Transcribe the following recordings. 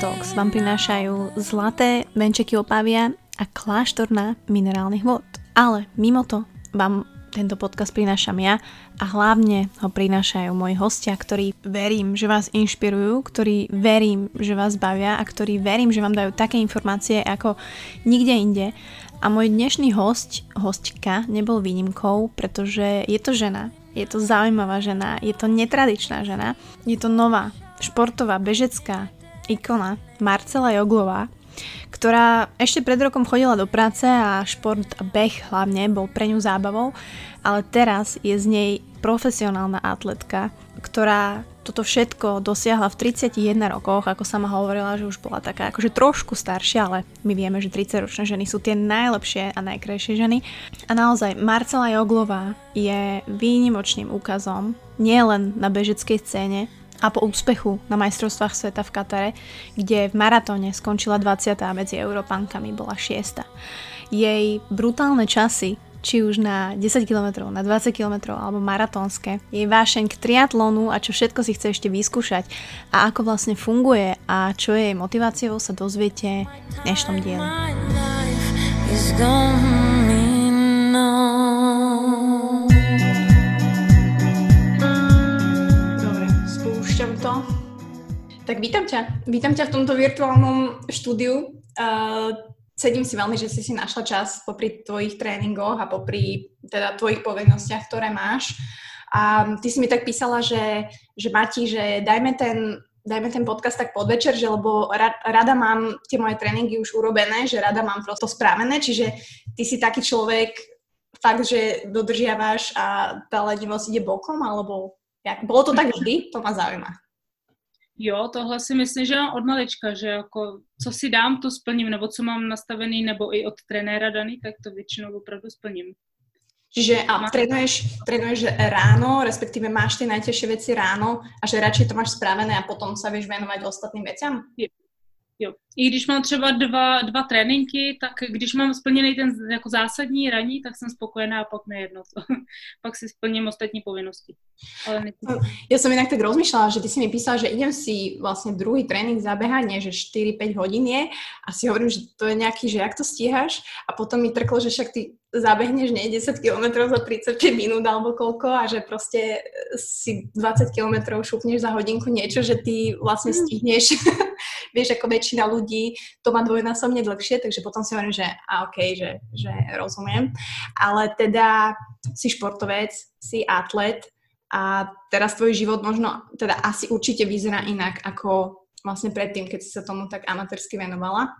Talks vám prinášajú zlaté venčeky opavia a kláštorná minerálnych vod. Ale mimo to vám tento podcast prinášam ja a hlavne ho prinášajú moji hostia, ktorí verím, že vás inšpirujú, ktorí verím, že vás bavia a ktorí verím, že vám dajú také informácie ako nikde inde. A môj dnešný host, hostka, nebol výnimkou, pretože je to žena, je to zaujímavá žena, je to netradičná žena, je to nová, športová, bežecká ikona Marcela Joglová, ktorá ešte pred rokom chodila do práce a šport a beh hlavne bol pre ňu zábavou, ale teraz je z nej profesionálna atletka, ktorá toto všetko dosiahla v 31 rokoch, ako sama hovorila, že už bola taká akože trošku staršia, ale my vieme, že 30-ročné ženy sú tie najlepšie a najkrajšie ženy. A naozaj, Marcela Joglová je výnimočným úkazom nielen na bežeckej scéne, a po úspechu na majstrovstvách sveta v Katare, kde v maratóne skončila 20. a medzi Európankami bola 6. Jej brutálne časy či už na 10 km, na 20 km alebo maratónske. Jej vášeň k triatlonu a čo všetko si chce ešte vyskúšať a ako vlastne funguje a čo je jej motiváciou sa dozviete v dnešnom dieli. to. Tak vítam ťa. Vítam ťa v tomto virtuálnom štúdiu. Uh, cedím si veľmi, že si si našla čas popri tvojich tréningoch a popri teda tvojich povinnostiach, ktoré máš. A ty si mi tak písala, že, že Mati, že dajme ten, dajme ten podcast tak podvečer, že lebo ra, rada mám tie moje tréningy už urobené, že rada mám prosto správené, čiže ty si taký človek fakt, že dodržiavaš a tá lenivosť ide bokom, alebo jak? Bolo to tak vždy? To ma zaujíma. Jo, tohle si myslím, že mám od malička, že jako co si dám, to splním, nebo co mám nastavený, nebo i od trenéra daný, tak to většinou opravdu splním. Čiže a trénuješ, trénuješ ráno, respektíve máš tie najťažšie veci ráno a že radšej to máš spravené a potom sa vieš venovať ostatným veciam? Jo. I když mám třeba dva, dva tréninky, tak když mám splněný ten jako zásadní raní, tak jsem spokojená a pak nejedno pak si splním ostatní povinnosti. Ale ne... Ja som inak tak rozmýšľala, že ty si mi písala, že idem si vlastne druhý trénink zabehať, nie, že 4-5 hodín je. A si hovorím, že to je nejaký, že jak to stíhaš a potom mi trklo, že však ty zabehneš nie 10 km za 35 minút alebo koľko a že proste si 20 km šupneš za hodinku niečo, že ty vlastne stihneš vieš, ako väčšina ľudí to má dvojnásobne dlhšie, takže potom si hovorím, že a OK, že, že rozumiem. Ale teda si športovec, si atlet a teraz tvoj život možno, teda asi určite vyzerá inak ako vlastne predtým, keď si sa tomu tak amatérsky venovala.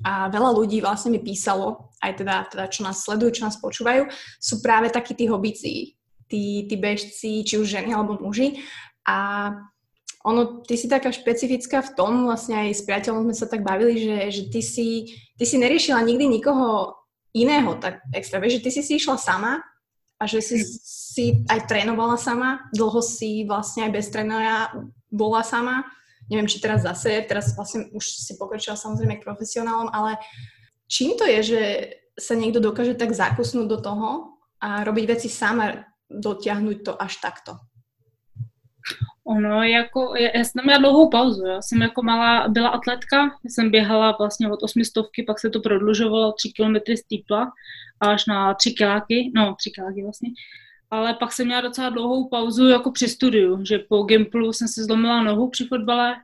A veľa ľudí vlastne mi písalo, aj teda, teda čo nás sledujú, čo nás počúvajú, sú práve takí tí hobici, tí, tí bežci, či už ženy alebo muži. A ono, ty si taká špecifická v tom, vlastne aj s priateľom sme sa tak bavili, že, že ty, si, ty si neriešila nikdy nikoho iného tak extra, vieš, že ty si si išla sama a že si, si aj trénovala sama, dlho si vlastne aj bez trénera bola sama, neviem, či teraz zase, teraz vlastne už si pokročila samozrejme k profesionálom, ale čím to je, že sa niekto dokáže tak zakusnúť do toho a robiť veci sama, dotiahnuť to až takto? Ono jako, já jsem měla dlouhou pauzu, já jsem jako malá byla atletka, já jsem běhala vlastně od osmistovky, pak se to prodlužovalo tři kilometry stýpla až na tři kiláky, no tři kiláky vlastně, ale pak jsem měla docela dlouhou pauzu jako při studiu, že po Gimplu jsem se zlomila nohu při fotbale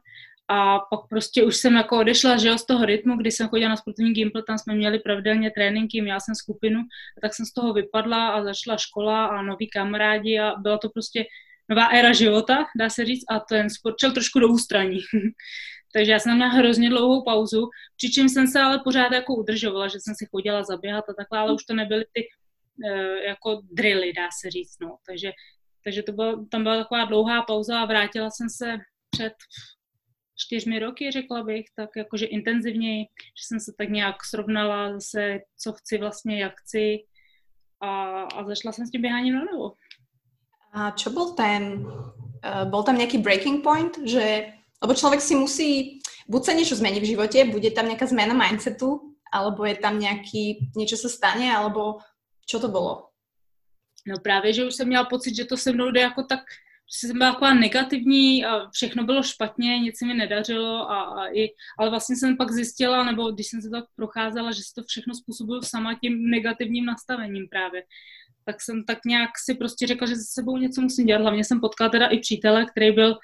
a pak prostě už jsem jako odešla že jo, z toho rytmu, kdy jsem chodila na sportovní Gimpl, tam jsme měli pravidelně tréninky, měla jsem skupinu, a tak jsem z toho vypadla a začala škola a noví kamarádi a bylo to prostě nová éra života, dá se říct, a ten sport šel trošku do ústraní. Takže já jsem měla hrozně dlouhou pauzu, přičemž jsem se ale pořád jako udržovala, že jsem si chodila zaběhat a takhle, ale už to nebyly ty uh, jako drily, dá se říct, no. Takže, takže to bylo, tam byla taková dlouhá pauza a vrátila jsem se před čtyřmi roky, řekla bych, tak jakože intenzivněji, že jsem se tak nějak srovnala zase, co chci vlastně, jak chci a, a začala jsem s tím běháním na novo. A čo bol ten, uh, bol tam nejaký breaking point, že, lebo človek si musí, buď sa niečo zmení v živote, bude tam nejaká zmena mindsetu alebo je tam nějaký, něco se stane, alebo čo to bylo? No právě, že už jsem měla pocit, že to se mnou jde jako tak, že jsem byla taková negativní a všechno bylo špatně, nic se mi nedařilo, a, a i, ale vlastně jsem pak zjistila, nebo když jsem se tak procházela, že si to všechno způsobuju sama tím negativním nastavením právě. Tak jsem tak nějak si prostě řekla, že se sebou něco musím dělat. Hlavně jsem potkala teda i přítele, který byl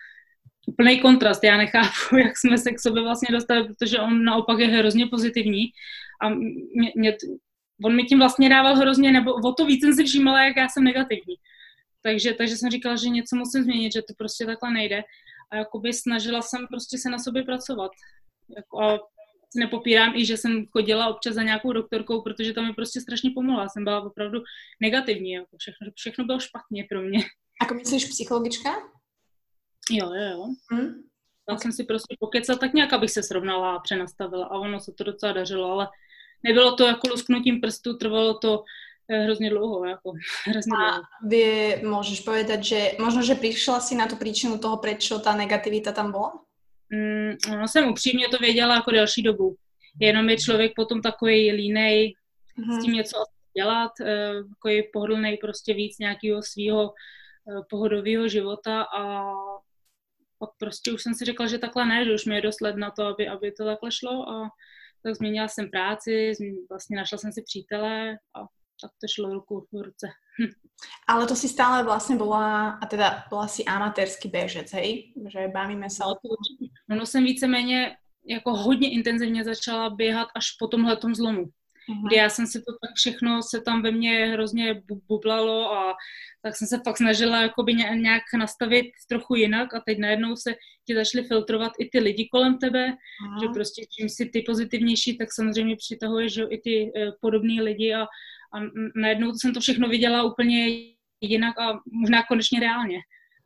úplný kontrast. Já nechápu, jak jsme se k sobě vlastně dostali, protože on naopak je hrozně pozitivní a mě, mě, on mi tím vlastně dával hrozně, nebo o to víc jsem si všímala, jak já jsem negativní. Takže, takže jsem říkala, že něco musím změnit, že to prostě takhle nejde. A jakoby snažila jsem prostě se na sobě pracovat. Jako, a nepopírám i, že jsem chodila občas za nějakou doktorkou, protože to mi prostě strašně pomohla. Jsem byla opravdu negativní, jako všechno, všechno bylo špatně pro mě. Ako myslíš psychologička? Jo, jo, jo. Hmm? Já jsem si prostě pokecal tak nějak, abych se srovnala a přenastavila a ono se to docela dařilo, ale nebylo to jako lusknutím prstu, trvalo to eh, hrozně dlouho, jako hrozně a dlouho. vy můžeš povedať, že možno, že přišla si na tu příčinu toho, proč ta negativita tam byla? Mm, no, jsem upřímně to věděla jako delší dobu. Jenom je člověk potom takový línej mm-hmm. s tím něco dělat, eh, takový pohodlný prostě víc nějakého svého eh, pohodového života a pak prostě už jsem si řekla, že takhle ne, že už mi je dost let na to, aby, aby to takhle šlo a tak změnila jsem práci, vlastně našla jsem si přítele a tak to šlo ruku v ruce. Ale to si stále vlastně byla, a teda byla si amatérský běžec, hej? Že bavíme se o tom. No, jsem víceméně jako hodně intenzivně začala běhat až po tomhle zlomu. Uh-huh. Kdy já jsem si to tak všechno se tam ve mně hrozně bublalo a tak jsem se fakt snažila jakoby nějak nastavit trochu jinak a teď najednou se ti začaly filtrovat i ty lidi kolem tebe, uh-huh. že prostě čím si ty pozitivnější, tak samozřejmě přitahuješ že i ty uh, podobný lidi a, a najednou jsem to všechno viděla úplně jinak a možná konečně reálně.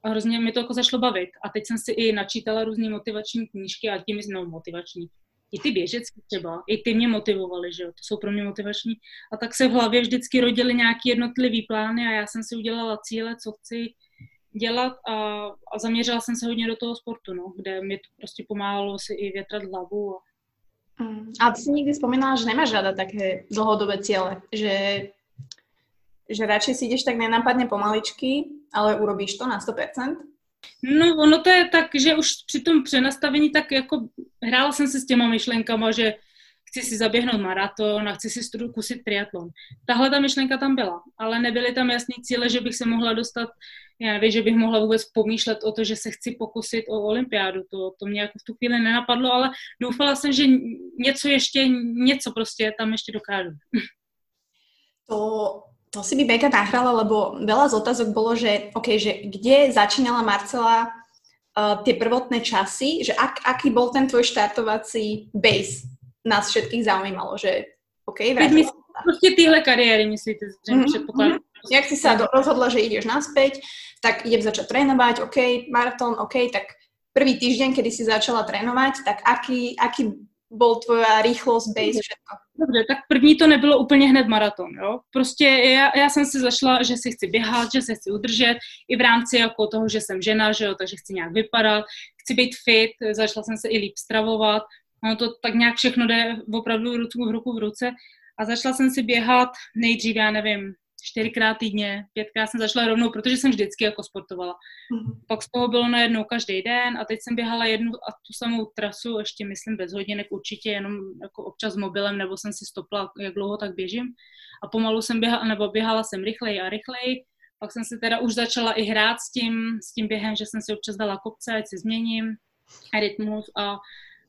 A hrozně mi to jako zašlo bavit. A teď jsem si i načítala různé motivační knížky a tím no, motivační i ty běžecky třeba, i ty mě motivovaly, že jo, to jsou pro mě motivační. A tak se v hlavě vždycky rodily nějaký jednotlivý plány a já jsem si udělala cíle, co chci dělat a, a zaměřila jsem se hodně do toho sportu, no, kde mi to prostě pomáhalo si i větrat hlavu. A. a ty si nikdy vzpomínala, že nemáš žádné také dlhodobé cíle, že, že radšej si jdeš tak nenápadně pomaličky, ale urobíš to na 100%? No, ono to je tak, že už při tom přenastavení tak jako hrála jsem se s těma myšlenkama, že chci si zaběhnout maraton a chci si kusit triatlon. Tahle ta myšlenka tam byla, ale nebyly tam jasný cíle, že bych se mohla dostat, já nevím, že bych mohla vůbec pomýšlet o to, že se chci pokusit o olympiádu. To, to mě jako v tu chvíli nenapadlo, ale doufala jsem, že něco ještě, něco prostě tam ještě dokážu. To to si by mega nahrala, lebo veľa z otázok bolo, že, okay, že kde začínala Marcela uh, tie prvotné časy, že ak, aký bol ten tvoj štartovací base? Nás všetkých zaujímalo, že OK, vrátila. Prostě tyhle kariéry, myslíte, že mm-hmm. předpokládám. Jak si sa rozhodla, že ideš naspäť, tak idem začať trénovať, OK, maratón, OK, tak prvý týždeň, kedy si začala trénovať, tak aký, aký bol tvoja rýchlosť, base, všetko? Dobře, tak první to nebylo úplně hned maraton, jo. Prostě já, já jsem si zašla, že si chci běhat, že se chci udržet, i v rámci jako toho, že jsem žena, že jo, takže chci nějak vypadat, chci být fit, začala jsem se i líp stravovat, ono to tak nějak všechno jde opravdu ruku v ruku v ruce a začala jsem si běhat nejdřív, já nevím, čtyřikrát týdně, pětkrát jsem začala rovnou, protože jsem vždycky jako sportovala. Mm-hmm. Pak z toho bylo najednou každý den a teď jsem běhala jednu a tu samou trasu, ještě myslím bez hodinek určitě, jenom jako občas mobilem, nebo jsem si stopla, jak dlouho tak běžím. A pomalu jsem běhala, nebo běhala jsem rychleji a rychleji. Pak jsem se teda už začala i hrát s tím, s tím během, že jsem si občas dala kopce, ať si změním rytmus a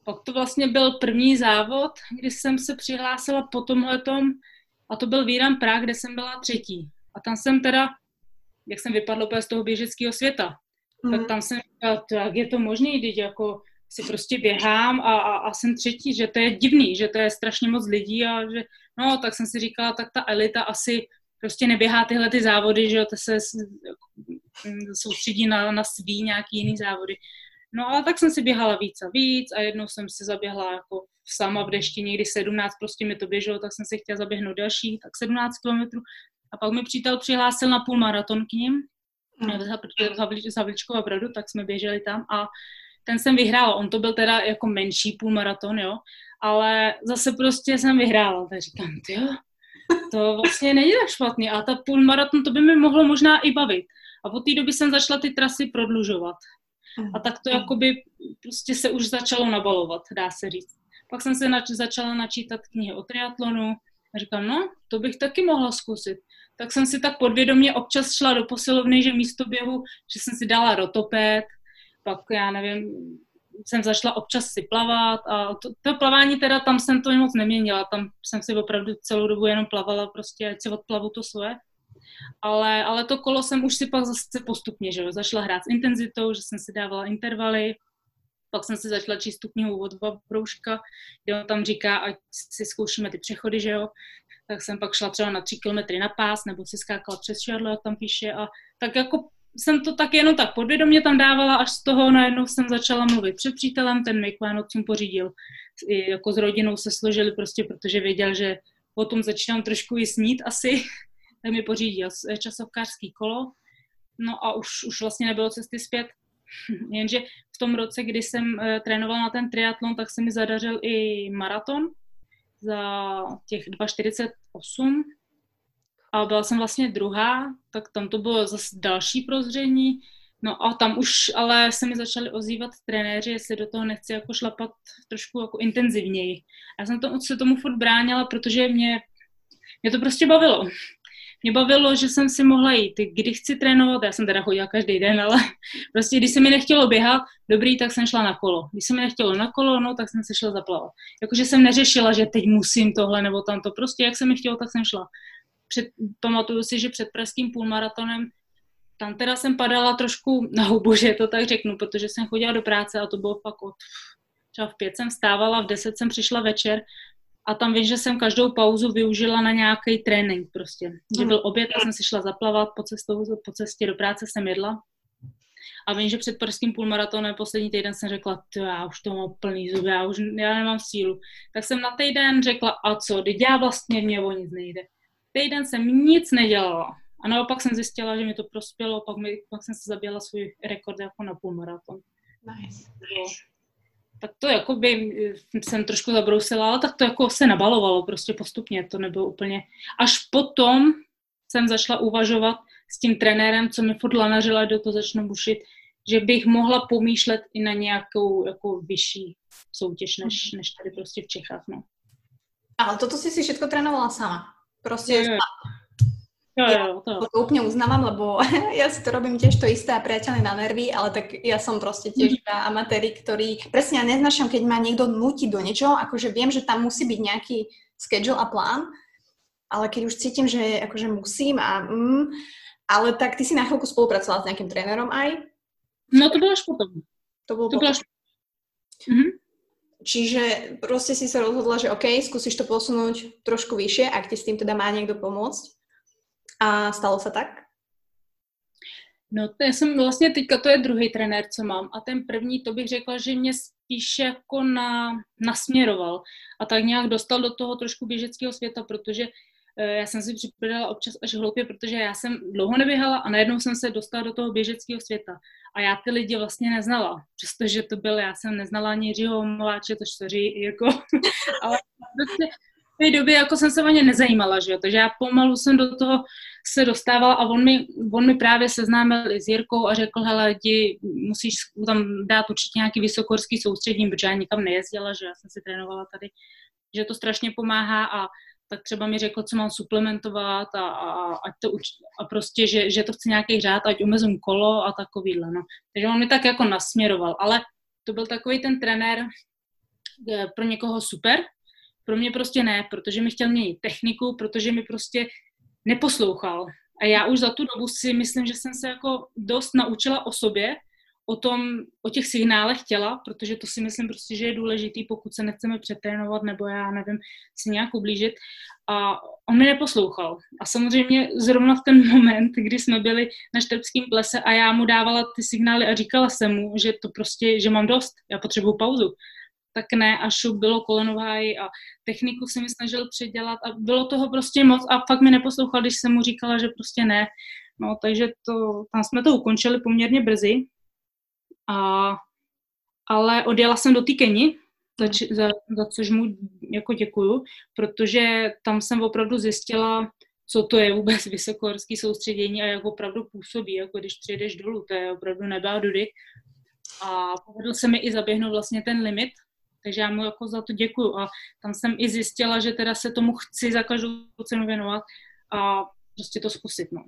pak to vlastně byl první závod, kdy jsem se přihlásila po tomhletom a to byl Víran Prague, kde jsem byla třetí. A tam jsem teda, jak jsem vypadla úplně z toho běžeckého světa, mm. tak mhm. tam jsem říkala, jak je to možné, když jako si prostě běhám a, a, a jsem třetí, že to je divný, že to je strašně moc lidí a že, no, tak jsem si říkala, tak ta elita asi prostě neběhá tyhle ty závody, že jo, to se soustředí na, na svý nějaký jiný závody. No ale tak jsem si běhala víc a víc a jednou jsem si zaběhla jako sama v dešti, někdy 17, prostě mi to běželo, tak jsem si chtěla zaběhnout další, tak 17 kilometrů. A pak mi přítel přihlásil na půl maraton k ním, mm. v Havličkova Brodu, tak jsme běželi tam a ten jsem vyhrál. On to byl teda jako menší půl maraton, jo. ale zase prostě jsem vyhrála, tak říkám, jo, to vlastně není tak špatný a ta půlmaraton, to by mi mohlo možná i bavit. A od té doby jsem začala ty trasy prodlužovat. A tak to jakoby prostě se už začalo nabalovat, dá se říct. Pak jsem se nač- začala načítat knihy o triatlonu a říkám, no, to bych taky mohla zkusit. Tak jsem si tak podvědomě občas šla do posilovny, že místo běhu, že jsem si dala rotopét, pak já nevím, jsem začala občas si plavat a to, to plavání teda tam jsem to moc neměnila, tam jsem si opravdu celou dobu jenom plavala prostě, ať si odplavu to svoje. Ale, ale to kolo jsem už si pak zase postupně, že jo, zašla hrát s intenzitou, že jsem si dávala intervaly, pak jsem si začala číst tu knihu od Brouška, kde on tam říká, ať si zkoušíme ty přechody, že jo, tak jsem pak šla třeba na tři kilometry na pás, nebo si skákala přes šadlo, jak tam píše a tak jako jsem to tak jenom tak podvědomě tam dávala, až z toho najednou jsem začala mluvit před přítelem, ten mi k Vánocům pořídil. I jako s rodinou se složili prostě, protože věděl, že o tom začínám trošku i snít asi, tak mi pořídil časovkářský kolo. No a už, už vlastně nebylo cesty zpět. Jenže v tom roce, kdy jsem uh, trénovala na ten triatlon, tak se mi zadařil i maraton za těch 2,48 a byla jsem vlastně druhá, tak tam to bylo zase další prozření. No a tam už ale se mi začali ozývat trenéři, jestli do toho nechci jako šlapat trošku jako intenzivněji. Já jsem to, se tomu furt bránila, protože mě, mě to prostě bavilo. Mě bavilo, že jsem si mohla jít, kdy chci trénovat, já jsem teda chodila každý den, ale prostě když se mi nechtělo běhat, dobrý, tak jsem šla na kolo. Když se mi nechtělo na kolo, no, tak jsem se šla zaplavat. Jakože jsem neřešila, že teď musím tohle nebo tamto, prostě jak se mi chtělo, tak jsem šla před, pamatuju si, že před pražským půlmaratonem tam teda jsem padala trošku na hubu, že to tak řeknu, protože jsem chodila do práce a to bylo fakt od třeba v pět jsem vstávala, v deset jsem přišla večer a tam vím, že jsem každou pauzu využila na nějaký trénink prostě. Že byl oběd a jsem si šla zaplavat, po, cestou, po cestě do práce jsem jedla. A vím, že před pražským půlmaratonem poslední týden jsem řekla, já už to mám plný zuby, já už já nemám sílu. Tak jsem na týden řekla, a co, teď já vlastně mě o nic nejde týden jsem nic nedělala. A naopak jsem zjistila, že mi to prospělo, pak, mi, pak jsem se zabila svůj rekord jako na půlmaraton. Nice. No. Tak to jako by jsem trošku zabrousila, ale tak to jako se nabalovalo prostě postupně, to nebylo úplně. Až potom jsem začala uvažovat s tím trenérem, co mi furt lanařila, do toho začnu bušit, že bych mohla pomýšlet i na nějakou jako vyšší soutěž, než, než tady prostě v Čechách, no. Ale toto si si všetko trénovala sama? Proste Jo, jo. Ja jo, to. to úplne uznávam, lebo ja si to robím tiež to isté a priateľne na nervy, ale tak ja som proste tiež iba amatéri, ktorí presne ja neznašam, keď ma niekto nutí do niečoho, akože viem, že tam musí byť nejaký schedule a plán, ale keď už cítim, že akože musím a mm, ale tak ty si na chvíľku spolupracovala s nejakým trénerom aj? No to bylo až potom. To bolo To bylo potom. až... Mhm. Čiže proste si sa rozhodla, že OK, skúsiš to posunúť trošku vyššie, ak ti s tým teda má niekto pomôcť. A stalo sa tak? No já jsem vlastně teďka, to je druhý trenér, co mám. A ten první, to bych řekla, že mě spíš jako na, nasměroval. A tak nějak dostal do toho trošku běžeckého světa, protože eh, já jsem si připadala občas až hloupě, protože já jsem dlouho neběhala a najednou jsem se dostala do toho běžeckého světa. A já ty lidi vlastně neznala, přestože to byl, já jsem neznala ani Jiřího Moláče, to čtveří, jako, ale prostě té době jako jsem se o ně nezajímala, že jo, takže já pomalu jsem do toho se dostávala a on mi, on mi právě seznámil s Jirkou a řekl, hele, jdi, musíš tam dát určitě nějaký vysokorský soustředění, protože já nikam nejezdila, že já jsem si trénovala tady, že to strašně pomáhá a tak třeba mi řekl, co mám suplementovat a, a, ať to uč, a prostě, že, že to chce nějaký řád, ať omezím kolo a takovýhle, no. Takže on mi tak jako nasměroval, ale to byl takový ten trenér eh, pro někoho super, pro mě prostě ne, protože mi chtěl měnit techniku, protože mi prostě neposlouchal. A já už za tu dobu si myslím, že jsem se jako dost naučila o sobě, o tom, o těch signálech těla, protože to si myslím prostě, že je důležitý, pokud se nechceme přetrénovat nebo já nevím, si nějak ublížit. A on mi neposlouchal. A samozřejmě zrovna v ten moment, kdy jsme byli na štrbském plese a já mu dávala ty signály a říkala jsem mu, že to prostě, že mám dost, já potřebuju pauzu, tak ne, a šup bylo kolenová a techniku se mi snažil předělat a bylo toho prostě moc a fakt mi neposlouchal, když jsem mu říkala, že prostě ne. No, takže to, tam jsme to ukončili poměrně brzy, a, ale odjela jsem do té Keni za, za, za což mu jako děkuju, protože tam jsem opravdu zjistila, co to je vůbec vysokohorský soustředění a jak opravdu působí, jako když přijedeš dolů, to je opravdu nebá dudy. A povedl se mi i zaběhnout vlastně ten limit, takže já mu jako za to děkuju. A tam jsem i zjistila, že teda se tomu chci za každou cenu věnovat a prostě to zkusit, no.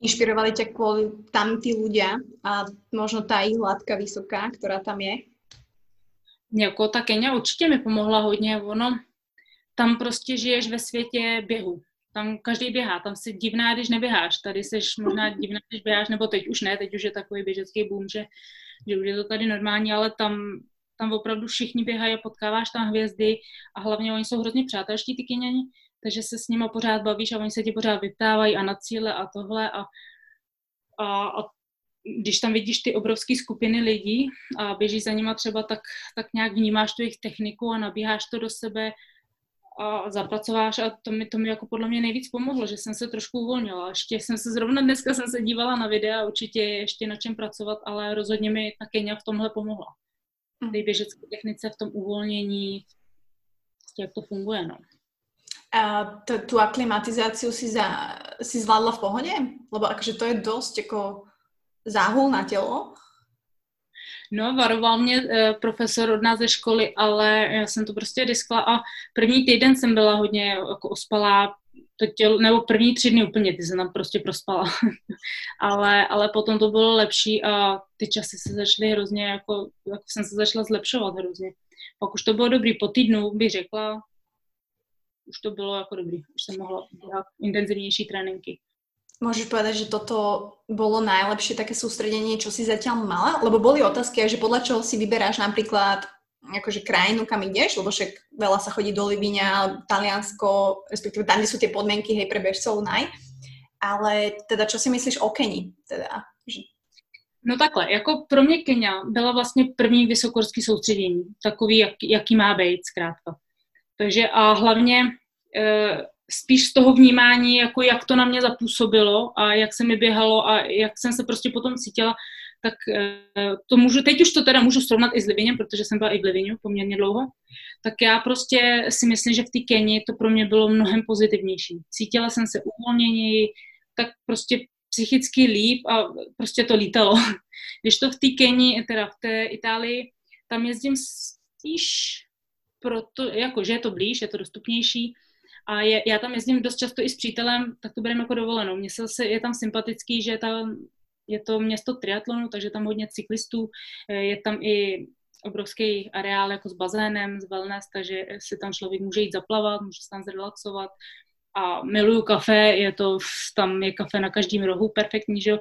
Inšpirovali ťa kvôli tam tí ľudia a možno tá ich hladka vysoká, ktorá tam je? Jako ta Kenia určitě mi pomohla hodně, ono, tam prostě žiješ ve světě běhu. Tam každý běhá, tam si divná, když neběháš. Tady jsi možná divná, když běháš, nebo teď už ne, teď už je takový běžecký boom, že, že už je to tady normální, ale tam, tam opravdu všichni běhají a potkáváš tam hvězdy a hlavně oni jsou hrozně přátelští, ty Keniani, takže se s nimi pořád bavíš a oni se ti pořád vyptávají a na cíle a tohle a, a, a když tam vidíš ty obrovské skupiny lidí a běžíš za nima třeba, tak, tak nějak vnímáš tu jejich techniku a nabíháš to do sebe a zapracováš a to mi, to mi jako podle mě nejvíc pomohlo, že jsem se trošku uvolnila. Ještě jsem se zrovna dneska jsem se dívala na videa, určitě je ještě na čem pracovat, ale rozhodně mi ta Kenia v tomhle pomohla. V té běžecké technice, v tom uvolnění, prostě jak to funguje, no. A t- tu aklimatizáciu si, za, si zvládla v pohode? Lebo akože to je dosť ako záhul na tělo. No, varoval mě e, profesor od nás ze školy, ale já jsem to prostě riskla a první týden jsem byla hodně jako ospalá, to tělo, nebo první tři dny úplně, ty jsem tam prostě prospala. ale, ale potom to bylo lepší a ty časy se začaly hrozně, jako, jako jsem se začala zlepšovat hrozně. Pak už to bylo dobrý, po týdnu bych řekla, už to bylo jako dobrý, už jsem mohla dělat intenzivnější tréninky. Môžeš povedať, že toto bolo najlepšie také sústredenie, čo si zatiaľ mala? Lebo boli otázky, že podľa čoho si vyberáš napríklad akože krajinu, kam ideš, lebo však veľa sa chodí do Livíňa, Taliansko, respektíve tam, kde sú tie podmienky, hej, pre bežcov naj. Ale teda, čo si myslíš o Keni? Teda. No takhle, jako pro mě Kenia byla vlastně první vysokorský soustředění, takový, jak, jaký má být zkrátka. Takže a hlavně e, spíš z toho vnímání, jako jak to na mě zapůsobilo a jak se mi běhalo a jak jsem se prostě potom cítila, tak eh, to můžu, teď už to teda můžu srovnat i s Livinem, protože jsem byla i v Livinu poměrně dlouho, tak já prostě si myslím, že v té Keni to pro mě bylo mnohem pozitivnější. Cítila jsem se uvolněněji, tak prostě psychicky líp a prostě to lítalo. Když to v té Keni, teda v té Itálii, tam jezdím spíš proto, jako, že je to blíž, je to dostupnější, a je, já tam jezdím dost často i s přítelem, tak to bereme jako dovolenou. Mně se, je tam sympatický, že tam je to město triatlonu, takže tam hodně cyklistů, je tam i obrovský areál jako s bazénem, s wellness, takže si tam člověk může jít zaplavat, může se tam zrelaxovat a miluju kafe, je to, tam je kafe na každém rohu, perfektní, že jo.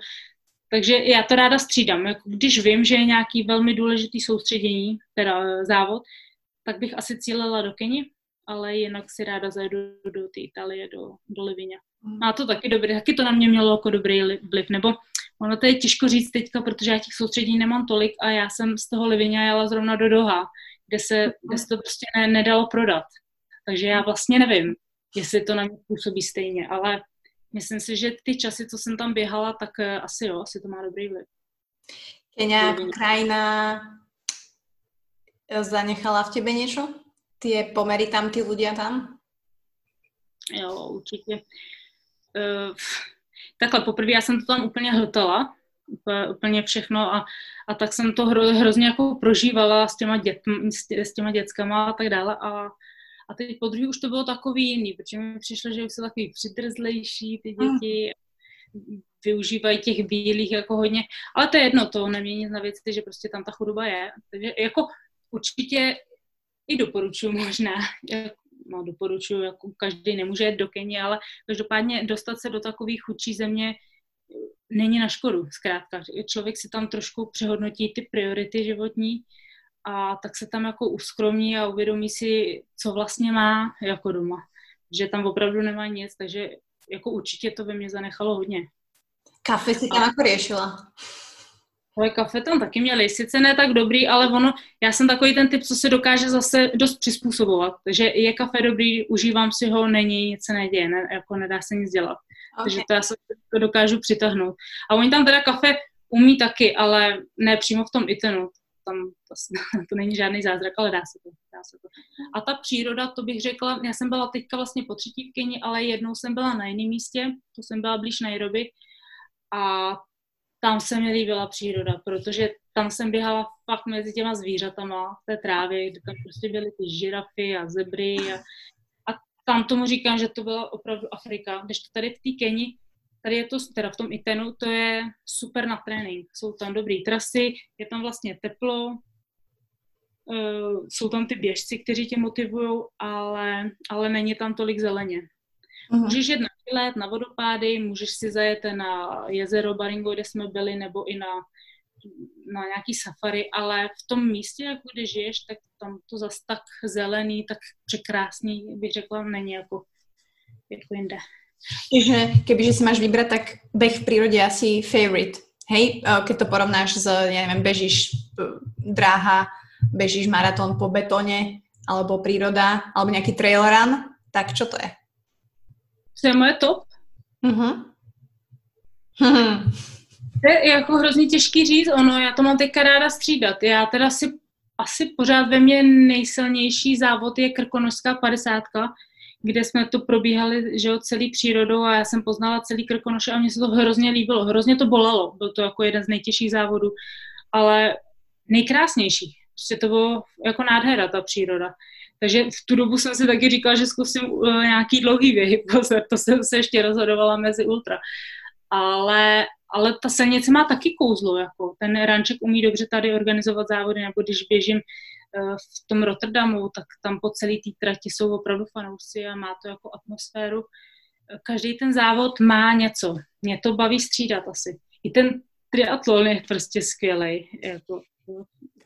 Takže já to ráda střídám. Jako když vím, že je nějaký velmi důležitý soustředění, teda závod, tak bych asi cílila do Keni, ale jinak si ráda zajdu do té Itálie, do, do Livině. Mm. A to taky dobrý, taky to na mě mělo jako dobrý vliv, nebo ono to je těžko říct teďka, protože já těch soustředí nemám tolik a já jsem z toho Livině jela zrovna do Doha, kde se, kde se to prostě ne, nedalo prodat. Takže já vlastně nevím, jestli to na mě působí stejně, ale myslím si, že ty časy, co jsem tam běhala, tak uh, asi jo, asi to má dobrý vliv. Kenia krajina zanechala v tebe něco? tie pomery tam, ty ľudia tam? Jo, určitě. Uh, takhle, poprvé já jsem to tam úplně hltala, úplně všechno a, a tak jsem to hro, hrozně jako prožívala s těma, dět, s těma dětskama a tak dále a, a teď po druhé už to bylo takový jiný, protože mi přišlo, že už jsou takový přidrzlejší ty děti, mm. využívají těch bílých jako hodně, ale to je jedno, to nemění na věci, že prostě tam ta chudoba je, takže jako určitě i doporučuji možná, no doporučuji, jako každý nemůže jít do Keni, ale každopádně dostat se do takové chudší země není na škodu, zkrátka. Člověk si tam trošku přehodnotí ty priority životní a tak se tam jako uskromní a uvědomí si, co vlastně má jako doma. Že tam opravdu nemá nic, takže jako určitě to ve mně zanechalo hodně. Kafe si tam a... jako řešila. Ale kafe tam taky měli, sice ne tak dobrý, ale ono, já jsem takový ten typ, co se dokáže zase dost přizpůsobovat. Takže je kafe dobrý, užívám si ho, není, nic se neděje, ne, jako nedá se nic dělat. Okay. Takže to já se to dokážu přitáhnout. A oni tam teda kafe umí taky, ale ne přímo v tom Itenu. tam to, to není žádný zázrak, ale dá se to, dá se to. A ta příroda, to bych řekla, já jsem byla teďka vlastně po třetí v Keni, ale jednou jsem byla na jiném místě, to jsem byla blíž Nairobi a tam se mi líbila příroda, protože tam jsem běhala fakt mezi těma zvířatama v té trávě, kde tam prostě byly ty žirafy a zebry a, a tam tomu říkám, že to byla opravdu Afrika, když to tady v té Keni, tady je to, teda v tom Itenu, to je super na trénink. Jsou tam dobré trasy, je tam vlastně teplo, uh, jsou tam ty běžci, kteří tě motivují, ale, ale není tam tolik zeleně. Uh-huh. Můžeš jít na výlet, na vodopády, můžeš si zajet na jezero Baringo, kde jsme byli, nebo i na, na nějaký safari, ale v tom místě, jako kde žiješ, tak tam to zas tak zelený, tak překrásný, bych řekla, není jako, jako jinde. Čiže kebyže si máš vybrať, tak beh v prírode asi favorite. Hej, keď to porovnáš s, ja neviem, bežíš dráha, bežíš maratón po betóne, alebo príroda, alebo nejaký trail run, tak čo to je? To je moje top. Uh-huh. To je jako hrozně těžký říct, ono, já to mám teďka ráda střídat. Já teda si asi pořád ve mně nejsilnější závod je krkonožská padesátka, kde jsme to probíhali, že jo, celý přírodou a já jsem poznala celý Krkonoše a mně se to hrozně líbilo, hrozně to bolelo, byl to jako jeden z nejtěžších závodů, ale nejkrásnější. Prostě to bylo jako nádhera, ta příroda. Takže v tu dobu jsem si taky říkala, že zkusím uh, nějaký dlouhý věhy, pozor, to jsem se ještě rozhodovala mezi ultra. Ale, ale ta silnice má taky kouzlo, jako ten ranček umí dobře tady organizovat závody, nebo když běžím Eh, v tom Rotterdamu, tak tam po celé té trati jsou opravdu fanoušci a má to jako atmosféru. Eh, každý ten závod má něco. Mě to baví střídat asi. I ten triatlon je prostě skvělý. Jako,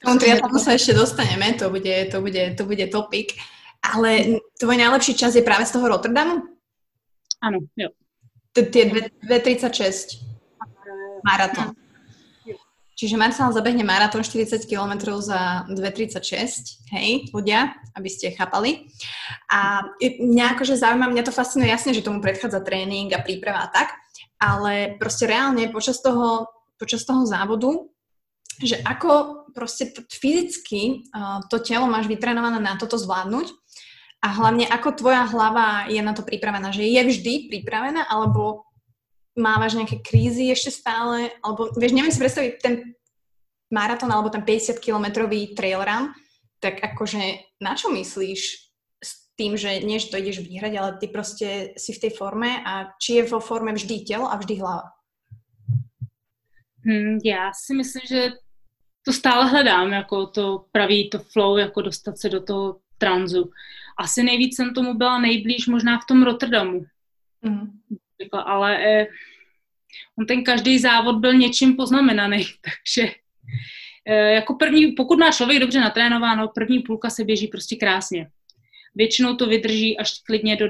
k tomu triatlonu sa ešte dostaneme, to bude, to bude, to bude topik. Ale tvoj najlepší čas je práve z toho Rotterdamu? Áno, jo. Tie 2.36 maratón. Čiže Marcel zabehne maratón 40 km za 2,36, hej, ľudia, aby ste chápali. A mňa akože zaujíma, mňa to fascinuje, jasne, že tomu predchádza tréning a príprava a tak, ale proste reálne počas toho, počas toho závodu, že ako proste fyzicky to telo máš vytrenované na toto zvládnuť a hlavne ako tvoja hlava je na to pripravená, že je vždy pripravená, alebo mávaš nejaké krízy ešte stále, alebo vieš, neviem si predstaviť ten maratón alebo ten 50-kilometrový trail run, tak akože na čo myslíš s tým, že nie, že to ideš vyhrať, ale ty proste si v tej forme a či je vo forme vždy telo a vždy hlava? Hmm, já si myslím, že to stále hledám, jako to pravý, to flow, jako dostat se do toho tranzu. Asi nejvíc jsem tomu byla nejblíž možná v tom Rotterdamu. Mm ale eh, on ten každý závod byl něčím poznamenaný, takže eh, jako první, pokud má člověk dobře natrénováno, první půlka se běží prostě krásně. Většinou to vydrží až klidně do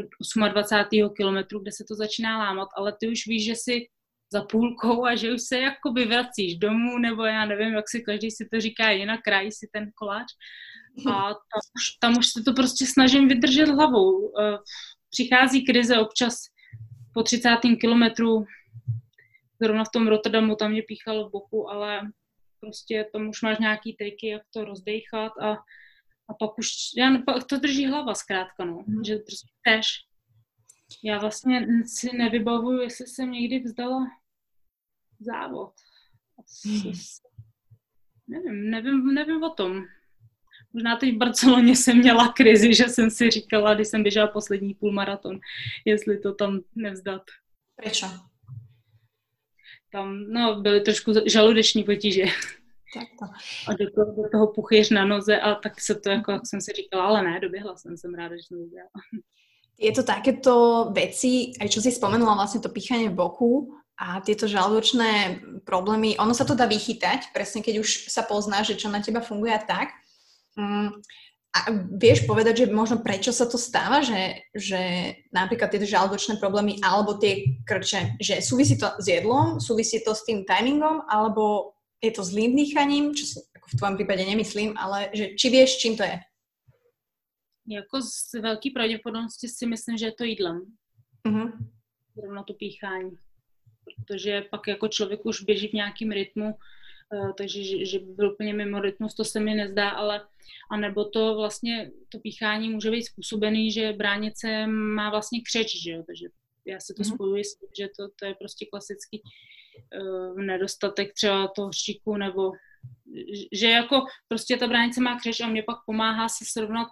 28. kilometru, kde se to začíná lámat, ale ty už víš, že si za půlkou a že už se jako vyvracíš domů, nebo já nevím, jak si každý si to říká jinak, krají si ten koláč. A tam už, tam už se to prostě snažím vydržet hlavou. Eh, přichází krize občas, po 30. kilometru, zrovna v tom Rotterdamu, tam mě píchalo v boku, ale prostě tam už máš nějaký triky, jak to rozdejchat a, a pak už, já, pak to drží hlava zkrátka, no, mm. že prostě tež. Já vlastně si nevybavuju, jestli jsem někdy vzdala závod. Mm. Nevím, nevím, nevím o tom. Možná teď v Barceloně jsem měla krizi, že jsem si říkala, když jsem běžela poslední půlmaraton, jestli to tam nevzdat. Proč? Tam, no, byly trošku žaludeční potíže. Tak to. A do toho, do toho puchyř na noze a tak se to, jako, jak jsem si říkala, ale ne, doběhla jsem, jsem ráda, že jsem to udělala. Je to takéto veci, aj čo si spomenula, vlastne to píchanie v boku a tieto žalúdočné problémy, ono sa to dá vychytať, presne keď už sa pozná, že čo na teba funguje a tak, Mm, a vieš povedať, že možno prečo sa to stáva, že, že napríklad tieto žalúdočné problémy alebo tie krče, že súvisí to s jedlom, súvisí to s tým timingom, alebo je to s dýchaním, čo si ako v tvojom prípade nemyslím, ale že či vieš, čím to je? Jako z velké pravděpodobnosti si myslím, že je to jídlem. Uh-huh. Zrovna to píchání. Protože pak jako člověk už běží v nějakém rytmu, eh, takže že, že by byl úplně mimo rytmus, to se mi nezdá, ale a nebo to vlastně, to píchání může být způsobený, že bránice má vlastně křeč, že jo, takže já se to spojuji s tím, že to, to je prostě klasický uh, nedostatek třeba toho štíku, nebo že jako prostě ta bránice má křeč a mě pak pomáhá se srovnat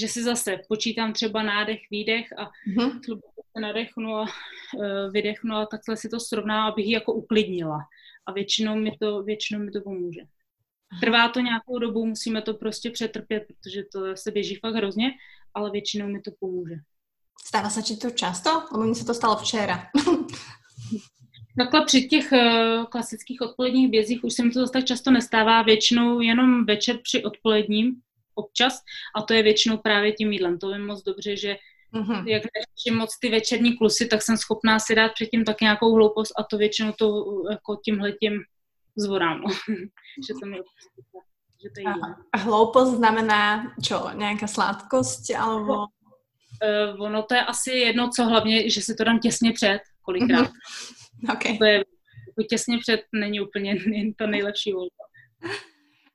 že si zase počítám třeba nádech, výdech a mm-hmm. Nadechnu a uh, vydechnu a takhle si to srovná, abych ji jako uklidnila. A většinou mi to, většinou mi to pomůže. Trvá to nějakou dobu, musíme to prostě přetrpět, protože to se běží fakt hrozně, ale většinou mi to pomůže. Stává se ti to často? Lebo mi se to stalo včera. Takhle při těch uh, klasických odpoledních bězích už se mi to zase tak často nestává, většinou jenom večer při odpoledním, občas a to je většinou právě tím jídlem. To vím moc dobře, že Mm-hmm. Jak neřeším moc ty večerní klusy, tak jsem schopná si dát předtím tak nějakou hloupost a to většinou to jako tímhletím zvorám. že to mi že to A hloupost znamená čo? Nějaká sladkost? Alebo... Uh, ono to je asi jedno, co hlavně, že si to dám těsně před, kolikrát. Mm-hmm. Okay. To je, těsně před není úplně to nejlepší volba.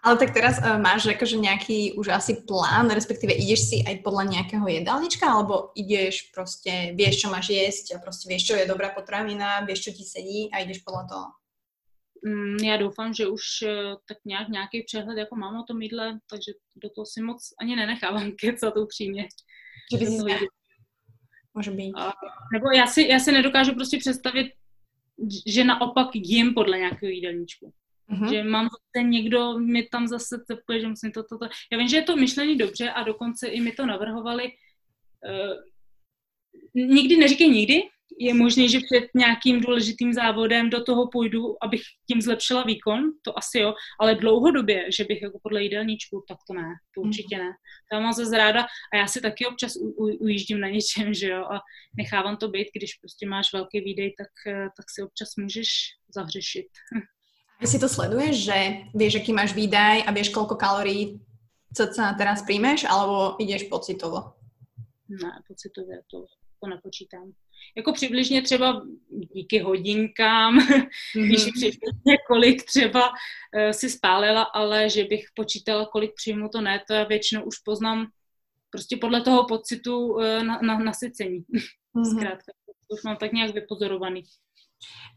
Ale tak teraz uh, máš akože nejaký už asi plán, respektíve ideš si aj podľa nejakého jedálnička, alebo ideš proste, vieš, čo máš jesť a proste vieš, čo je dobrá potravina, vieš, čo ti sedí a ideš podľa toho? Mm, já doufám, že už uh, tak nějak nějaký přehled jako mám o tom jídle, takže do toho si moc ani nenechávám kecat upřímně. Že by si Může být. A, nebo já si, já si nedokážu prostě představit, že naopak jim podle nějakého jídelníčku. Mm-hmm. Že mám zase někdo, mi tam zase cepuje, že musím to, to, to. Já vím, že je to myšlený dobře a dokonce i mi to navrhovali. Uh, nikdy neříkej nikdy, je možné, že před nějakým důležitým závodem do toho půjdu, abych tím zlepšila výkon, to asi jo, ale dlouhodobě, že bych jako podle jídelníčku, tak to ne, to mhm. určitě ne. To mám zase ráda a já si taky občas u, u, ujíždím na něčem, že jo, a nechávám to být, když prostě máš velký výdej, tak, eh, tak si občas můžeš zahřešit. si to sleduješ, že vieš, aký máš výdaj a vieš, koľko kalórií sa teraz príjmeš, alebo ideš pocitovo? Ne, pocitově to, to nepočítám. Jako přibližně třeba díky hodinkám, mm-hmm. víš přibližně kolik třeba uh, si spálila, ale že bych počítala, kolik přijmu, to ne, to já většinou už poznám prostě podle toho pocitu uh, na, na, nasycení. Mm-hmm. Zkrátka, to už mám tak nějak vypozorovaný.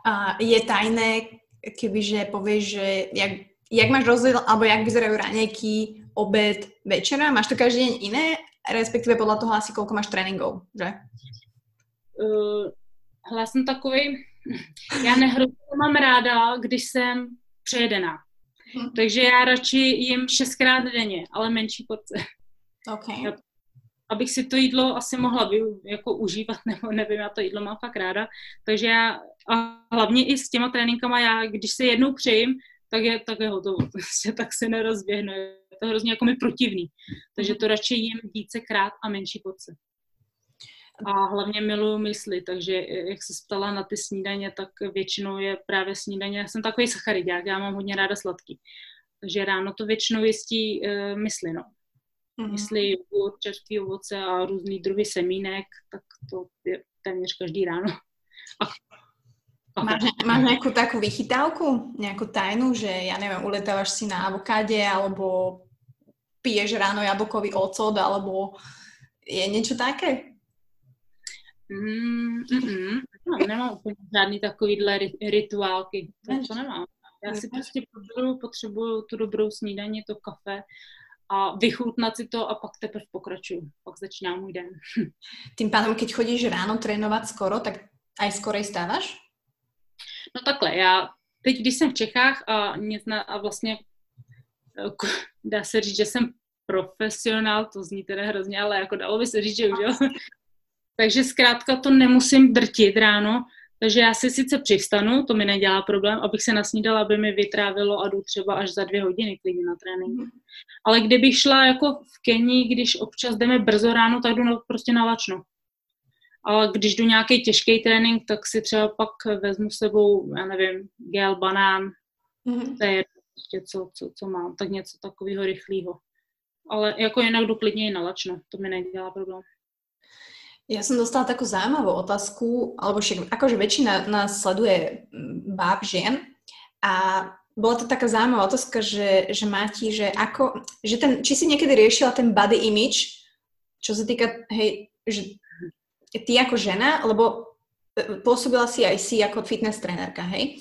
A je tajné, kebyže povieš, že jak, jak máš rozdiel, alebo jak vyzerajú raňajky, obed, večera, máš to každý deň iné, respektíve podľa toho asi koľko máš tréninkov, že? Uh, já jsem takový, já nehrozně mám ráda, když jsem přejedená. Hmm. Takže já radši jim šestkrát denně, ale menší porce. Okay. Abych si to jídlo asi mohla vy, jako užívat, nebo nevím, já to jídlo mám fakt ráda. Takže já a hlavně i s těma tréninkama, já když se jednou přejím, tak je, tak je hotovo, prostě tak se nerozběhne. Je to hrozně jako mi protivný. Takže to radši jim vícekrát a menší porce. A hlavně miluju mysli, takže jak se ptala na ty snídaně, tak většinou je právě snídaně. Já jsem takový sacharidák, já mám hodně ráda sladký. Takže ráno to většinou jistí uh, mysli, no. Mm-hmm. Mysli, jogurt, čerstvý ovoce a různý druhy semínek, tak to je téměř každý ráno. A Máš, máš nejakú takú vychytávku, nejakú tajnu, že ja neviem, uletávaš si na avokáde alebo piješ ráno jablkový ocot alebo je niečo také? Mm, mm, mm. No, nemám úplně žádný takovýhle rituálky. To, to nemám. Já si prostě potřebuju, potřebuju tu dobrou snídaní, to kafe a vychutnat si to a pak teprve pokračuju. Pak začíná můj den. Tým pádem, keď chodíš ráno trénovat skoro, tak aj skorej stávaš? No takhle, já teď, když jsem v Čechách a, na, a vlastně eh, dá se říct, že jsem profesionál, to zní teda hrozně, ale jako dalo by se říct, že už jo. takže zkrátka to nemusím drtit ráno, takže já si sice přivstanu, to mi nedělá problém, abych se nasnídala, aby mi vytrávilo a jdu třeba až za dvě hodiny klidně na trénink. Mhm. Ale kdybych šla jako v Keni, když občas jdeme brzo ráno, tak jdu prostě na lačno. Ale když jdu nějaký těžký trénink, tak si třeba pak vezmu s sebou, já nevím, gel, banán, mm-hmm. to je prostě co, co, co mám, tak něco takového rychlého. Ale jako jinak jdu klidně i na lačno, to mi nedělá problém. Ja som dostala takú zaujímavú otázku, alebo však akože väčšina nás sleduje báb žien a bola to taká zaujímavá otázka, že, že Máti, že ako, že ten, či si niekedy riešila ten body image, čo sa týka, hej, že ty ako žena, lebo e, pôsobila si aj si ako fitness trenérka, hej?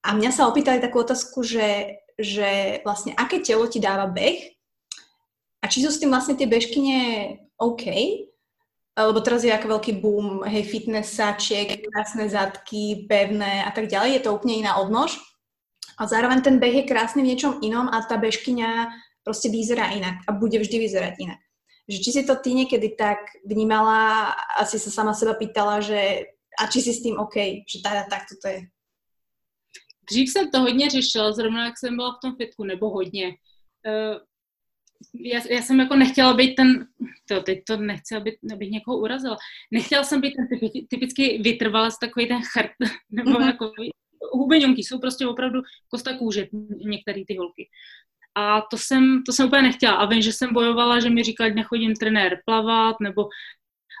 A mňa sa opýtali takú otázku, že, že vlastne aké telo ti dáva beh a či sú s tým vlastne tie bežkyne OK, lebo teraz je ako veľký boom, hej, fitnessačiek, krásne zadky, pevné a tak ďalej, je to úplne iná odnož. A zároveň ten beh je krásny v niečom inom a tá bežkyňa proste vyzerá inak a bude vždy vyzerať inak. Že či si to ty niekedy tak vnímala a si sa sama seba pýtala, že a či si s tým OK, že teda tak to je. Dřív jsem to hodně řešila, zrovna jak jsem byla v tom fitku, nebo hodně. Uh, já, já jsem jako nechtěla být ten, to, teď to nechci, aby, abych někoho urazila, nechtěla jsem být ten typický vytrvalec, takový ten chrt, nebo mm-hmm. jako hubeňonky, jsou prostě opravdu kosta kůže, některé ty holky. A to jsem, to jsem úplně nechtěla. A vím, že jsem bojovala, že mi říkali, nechodím trenér plavat, nebo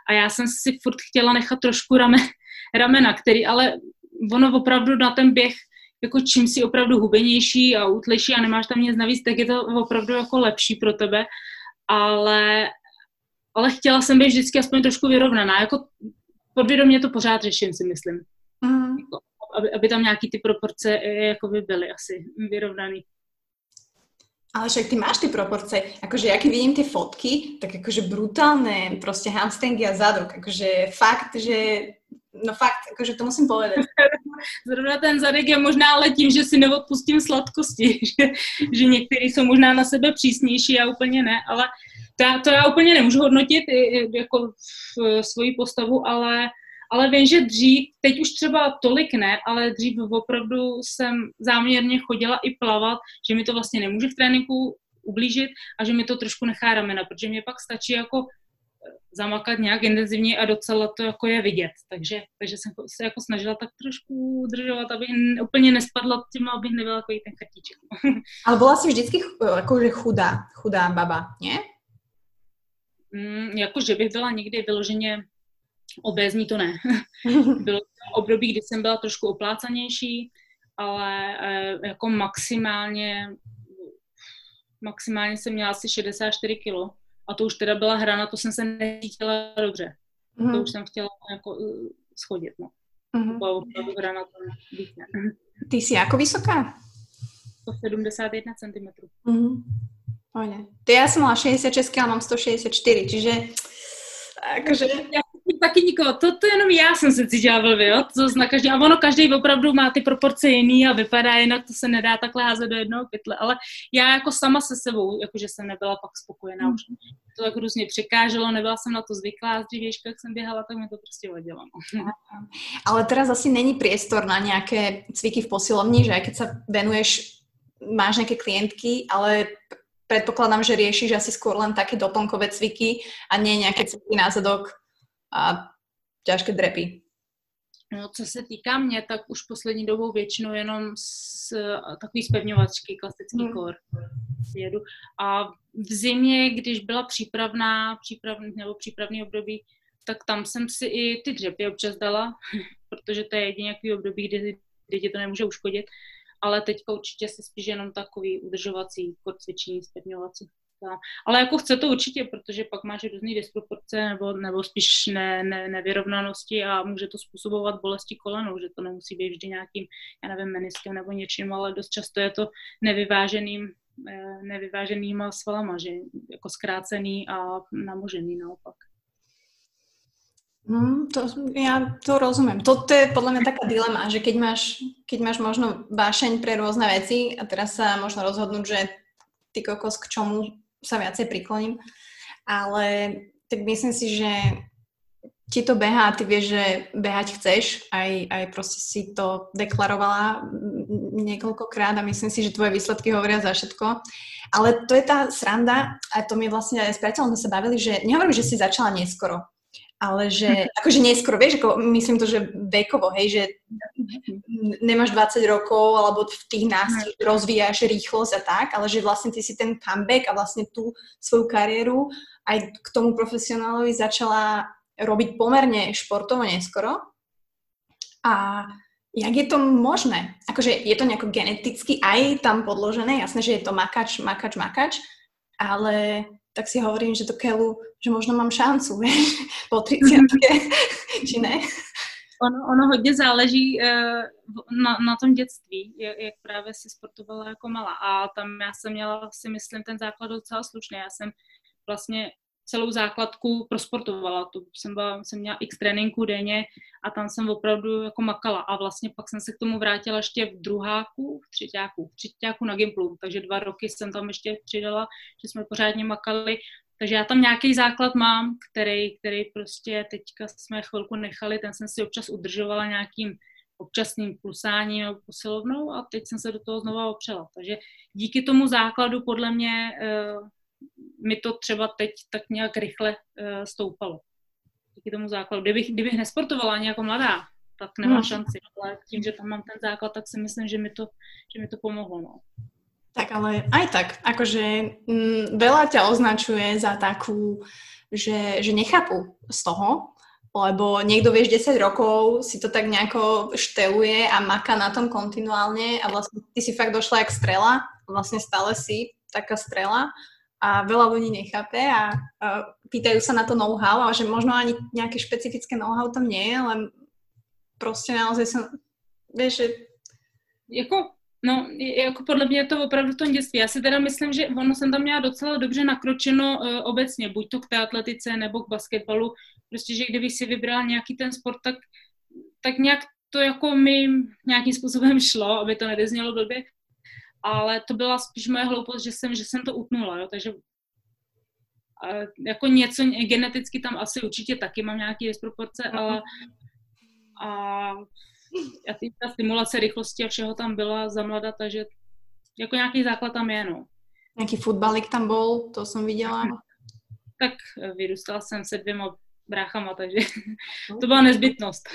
a já jsem si furt chtěla nechat trošku rame, ramena, který ale ono opravdu na ten běh jako čím si opravdu hubenější a útlejší a nemáš tam nic navíc, tak je to opravdu jako lepší pro tebe. Ale, ale chtěla jsem být vždycky aspoň trošku vyrovnaná. Jako podvědomě to pořád řeším, si myslím. Mm. Jako, aby, aby tam nějaký ty proporce eh, jako by byly asi vyrovnaný. Ale však ty máš ty proporce, akože ja keď vidím tie fotky, tak akože brutálne proste hamstringy a zadok, akože fakt, že no fakt, akože to musím povedať. Zrovna ten zadek je možná ale tím, že si neodpustím sladkosti, že, že někteří jsou možná na sebe přísnější, já úplně ne, ale to já, to já úplně nemůžu hodnotit jako v svoji postavu, ale, ale vím, že dřív, teď už třeba tolik ne, ale dřív opravdu jsem záměrně chodila i plavat, že mi to vlastně nemůže v tréninku ublížit a že mi to trošku nechá ramena, protože mě pak stačí jako zamakat nějak intenzivně a docela to jako je vidět. Takže, takže jsem se jako snažila tak trošku udržovat, aby úplně nespadla tím, abych nebyla jako ten kartíček. Ale byla jsi vždycky jakože chudá, chudá baba, ne? Mm, jako, že bych byla někdy vyloženě obézní, to ne. Bylo období, kdy jsem byla trošku oplácanější, ale e, jako maximálně maximálně jsem měla asi 64 kilo a to už teda byla hra, to jsem se necítila dobře. Mm-hmm. To mhm. už jsem chtěla jako uh, schodit, no. Mm-hmm. To byla opravdu hra na tom víc ne. Ty jsi jako vysoká? 171 cm. Mm-hmm. Ty já jsem mala 66, ale mám 164, čiže akože... Taky nikoho, to, to jenom já jsem se cítila blbě, jo, to zna každý, a ono každý opravdu má ty proporce jiný a vypadá jinak, to se nedá takhle házet do jednoho pytle, ale já jako sama se sebou, jakože jsem nebyla pak spokojená mm. už, to tak různě překáželo, nebyla jsem na to zvyklá, z dřívějška, jak jsem běhala, tak mi to prostě vadilo. No. Ale teraz asi není priestor na nějaké cviky v posilovni, že keď sa venuješ, máš nějaké klientky, ale predpokladám, že riešiš asi skôr len také doplnkové cviky a nie nějaké cviky na zadok a ťažké drepy. No, co se týká mě, tak už poslední dobou většinou jenom s, takový zpevňovačky, klasický hmm. kor jedu. A v zimě, když byla přípravná, přípravný, nebo přípravný období, tak tam jsem si i ty dřepy občas dala, protože to je jediný období, kdy, kdy ti to nemůže uškodit. Ale teďka určitě se spíš jenom takový udržovací kor cvičení, zpevňovací. Ale jako chce to určitě, protože pak máš různé disproporce nebo, nebo spíš ne, ne, nevyrovnanosti a může to způsobovat bolesti kolenou, že to nemusí být vždy nějakým, já nevím, meniskem nebo něčím, ale dost často je to nevyváženým, eh, nevyváženýma svalama, že jako zkrácený a namožený naopak. Hmm, to, ja to rozumiem. Toto je podľa mňa taká dilema, že keď máš, keď máš možno vášeň pre rôzne veci a teraz sa možno rozhodnúť, že ty kokos, k čomu sa viacej prikloním, ale tak myslím si, že ti to behá ty vieš, že behať chceš, aj, aj proste si to deklarovala niekoľkokrát a myslím si, že tvoje výsledky hovoria za všetko. Ale to je tá sranda a to mi vlastne aj s priateľom sme sa bavili, že nehovorím, že si začala neskoro, ale že, akože neskoro, vieš, ako myslím to, že vekovo, hej, že nemáš 20 rokov, alebo v tých nás rozvíjaš rýchlosť a tak, ale že vlastne ty si ten comeback a vlastne tú svoju kariéru aj k tomu profesionálovi začala robiť pomerne športovo neskoro. A Jak je to možné? Akože je to nejako geneticky aj tam podložené, jasné, že je to makač, makač, makač, ale tak si hovorím, že to Kelu, že možno mám šancu, vieš, po 30 či ne? Ono, ono hodně záleží uh, na, na tom dětství, jak, jak právě si sportovala jako malá. A tam já jsem měla si myslím ten základ docela slušný. Já jsem vlastně celou základku prosportovala. To jsem, byla, jsem měla x tréninků denně a tam jsem opravdu jako makala. A vlastně pak jsem se k tomu vrátila ještě v druháku, v třetíku, v třetíku na Gimplu. Takže dva roky jsem tam ještě přidala, že jsme pořádně makali. Takže já tam nějaký základ mám, který, který prostě teďka jsme chvilku nechali, ten jsem si občas udržovala nějakým občasným plusáním nebo posilovnou a teď jsem se do toho znova opřela. Takže díky tomu základu podle mě uh, mi to třeba teď tak nějak rychle uh, stoupalo. Díky tomu základu. Kdybych, kdybych nesportovala ani jako mladá, tak nemám no. šanci. Ale tím, že tam mám ten základ, tak si myslím, že mi to, že mi to pomohlo. No. Tak ale aj tak, akože m, mm, veľa ťa označuje za takú, že, že nechápu z toho, lebo niekto, vieš, 10 rokov si to tak nejako šteluje a maká na tom kontinuálne a vlastne ty si fakt došla jak strela, vlastne stále si taká strela a veľa ľudí nechápe a, a pýtajú sa na to know-how a že možno ani nejaké špecifické know-how tam nie je, len prostě naozaj som, vieš, že... Jako No, jako podle mě je to opravdu to dětství. Já si teda myslím, že ono jsem tam měla docela dobře nakročeno uh, obecně, buď to k té atletice nebo k basketbalu. Prostě, že kdybych si vybrala nějaký ten sport, tak, tak nějak to jako mi nějakým způsobem šlo, aby to nedeznělo blbě. Ale to byla spíš moje hloupost, že jsem, že jsem to utnula, jo, takže a jako něco geneticky tam asi určitě taky mám nějaký disproporce, ale a a ty, ta stimulace rychlosti a všeho tam byla za mlada, takže jako nějaký základ tam je, no. Nějaký fotbalik tam byl, to jsem viděla. Tak vyrůstala jsem se dvěma bráchama, takže to byla nezbytnost.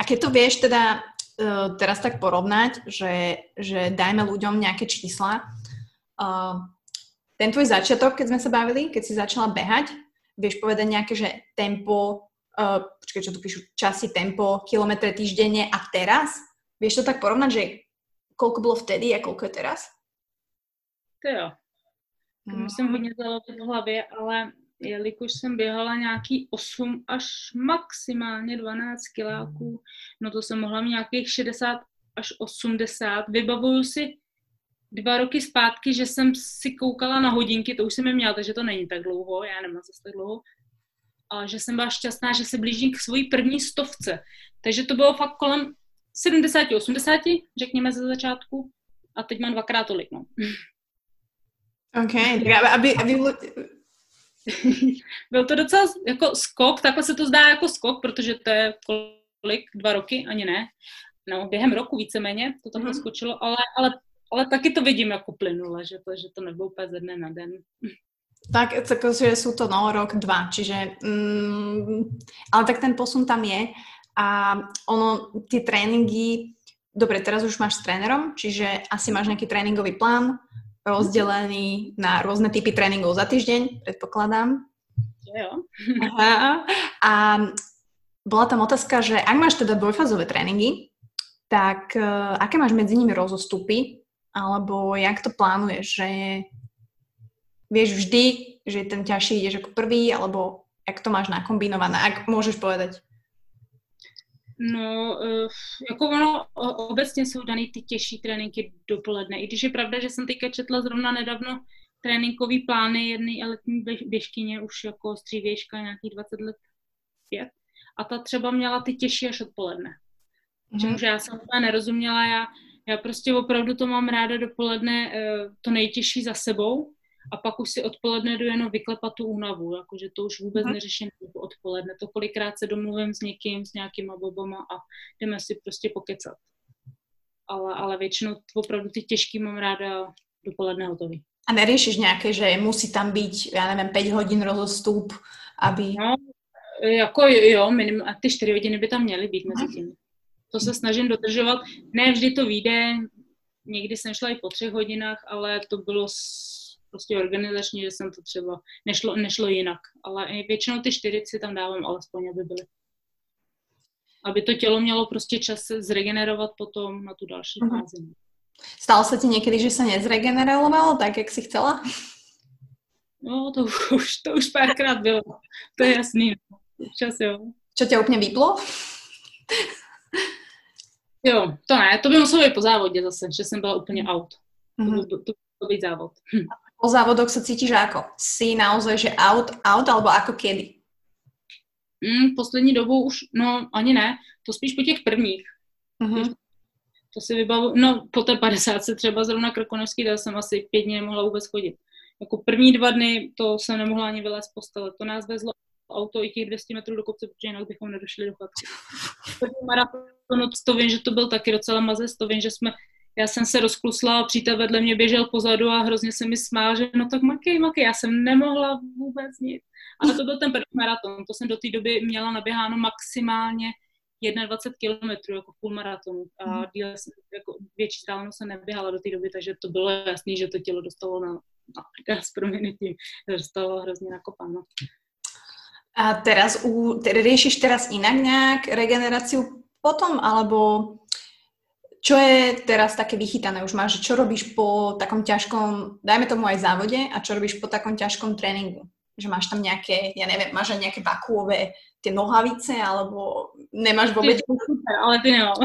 A keď to vieš teda uh, teraz tak porovnať, že, že dajme ľuďom nejaké čísla, uh, ten tvoj začiatok, keď sme sa bavili, keď si začala behať, vieš povedať nejaké, že tempo, uh, počkej, čo tu píšu, časy, tempo, kilometre týždenne a teraz? Vieš to tak porovnať, že koľko bylo vtedy a koľko je teraz? To jo. Mm. musím hodně zalovit v hlavě, ale jelikož jsem běhala nějaký 8 až maximálně 12 kiláků, no to jsem mohla mít nějakých 60 až 80. Vybavuju si dva roky zpátky, že jsem si koukala na hodinky, to už jsem je měla, takže to není tak dlouho, já nemám zase tak dlouho, a že jsem byla šťastná, že se blížím k svojí první stovce. Takže to bylo fakt kolem 70-80, řekněme ze začátku, a teď mám dvakrát tolik, no. OK, tak aby, aby... Byl to docela jako skok, takhle se to zdá jako skok, protože to je kolik, dva roky, ani ne. No, během roku víceméně to takhle mm-hmm. skočilo, ale, ale, ale taky to vidím jako plynule, že to, že to nebylo úplně ze dne na den. Tak, takže sú to no, rok, dva, čiže mm, ale tak ten posun tam je a ono, tie tréningy, dobre, teraz už máš s trénerom, čiže asi máš nejaký tréningový plán rozdelený na rôzne typy tréningov za týždeň, predpokladám. Jo. Aha. A bola tam otázka, že ak máš teda dvojfázové tréningy, tak uh, aké máš medzi nimi rozostupy, alebo jak to plánuješ, že vieš vždy, že ten ťažší ideš ako prvý, alebo jak to máš nakombinované, ak môžeš povedať? No, uh, jako ono obecně jsou daný ty těžší tréninky dopoledne. I když je pravda, že jsem teďka četla zrovna nedávno tréninkový plány jedné letní běžkyně, už jako střívějška, nějakých 20 let pět. A ta třeba měla ty těžší až odpoledne. Mm-hmm. Čemuž já jsem to nerozuměla, já, já prostě opravdu to mám ráda dopoledne uh, to nejtěžší za sebou a pak už si odpoledne jdu jenom vyklepat tu únavu, jakože to už vůbec Aha. neřeším odpoledne. To kolikrát se domluvím s někým, s nějakýma bobama a jdeme si prostě pokecat. Ale, ale většinou opravdu ty těžký mám ráda dopoledne hotový. A neriešiš nějaké, že musí tam být, já nevím, 5 hodin rozostup, aby... No, jako jo, minimum, a ty 4 hodiny by tam měly být mezi tím. To se snažím dodržovat. Ne vždy to vyjde, někdy jsem šla i po třech hodinách, ale to bylo prostě organizačně, že jsem to třeba, nešlo, nešlo jinak, ale většinou ty čtyři si tam dávám alespoň, aby byly. aby to tělo mělo prostě čas se zregenerovat potom na tu další Mhm. fázi. Stalo sa ti niekedy, že sa nezregenerovalo tak, jak si chcela? No, to už, to už párkrát bylo. To je jasný. no. Čas jo. Čo ťa úplne vyplo? Jo, to ne, to by muselo být po závodě zase, že jsem byla úplně out. To by, Mhm. to by musel být závod. Po závodoch sa cítiš ako? Si naozaj, že out, out, alebo ako kedy? Mm, poslední dobou už, no ani ne, to spíš po těch prvních. Mhm. To si vybavu, no po té 50 třeba zrovna Krkonožský, tak jsem asi pět dní nemohla vůbec chodit. Jako první dva dny to jsem nemohla ani vylézt z postele. To nás vezlo auto i těch 200 metrů do kopce, protože jinak bychom nedošli do chatky. První maraton, to vím, že to byl taky docela mazec, to vím, že jsme, já jsem se rozklusla a přítel vedle mě běžel pozadu a hrozně se mi smál, že no tak makej, makej, já jsem nemohla vůbec nic. Ale to byl ten první maraton, to jsem do té doby měla naběháno maximálně 21 kilometrů jako půl maratonu a díl jsem, jako větší vzdálenost jsem neběhala do té doby, takže to bylo jasný, že to tělo dostalo na, na s proměnitím, dostalo hrozně nakopáno. A teraz, u, teda riešiš teraz inak nejak regeneráciu potom, alebo čo je teraz také vychytané? Už máš, čo robíš po takom ťažkom, dajme tomu aj závode, a čo robíš po takom ťažkom tréningu? Že máš tam nejaké, ja neviem, máš aj nejaké vakuové tie nohavice, alebo nemáš. Super, ale ty nemám.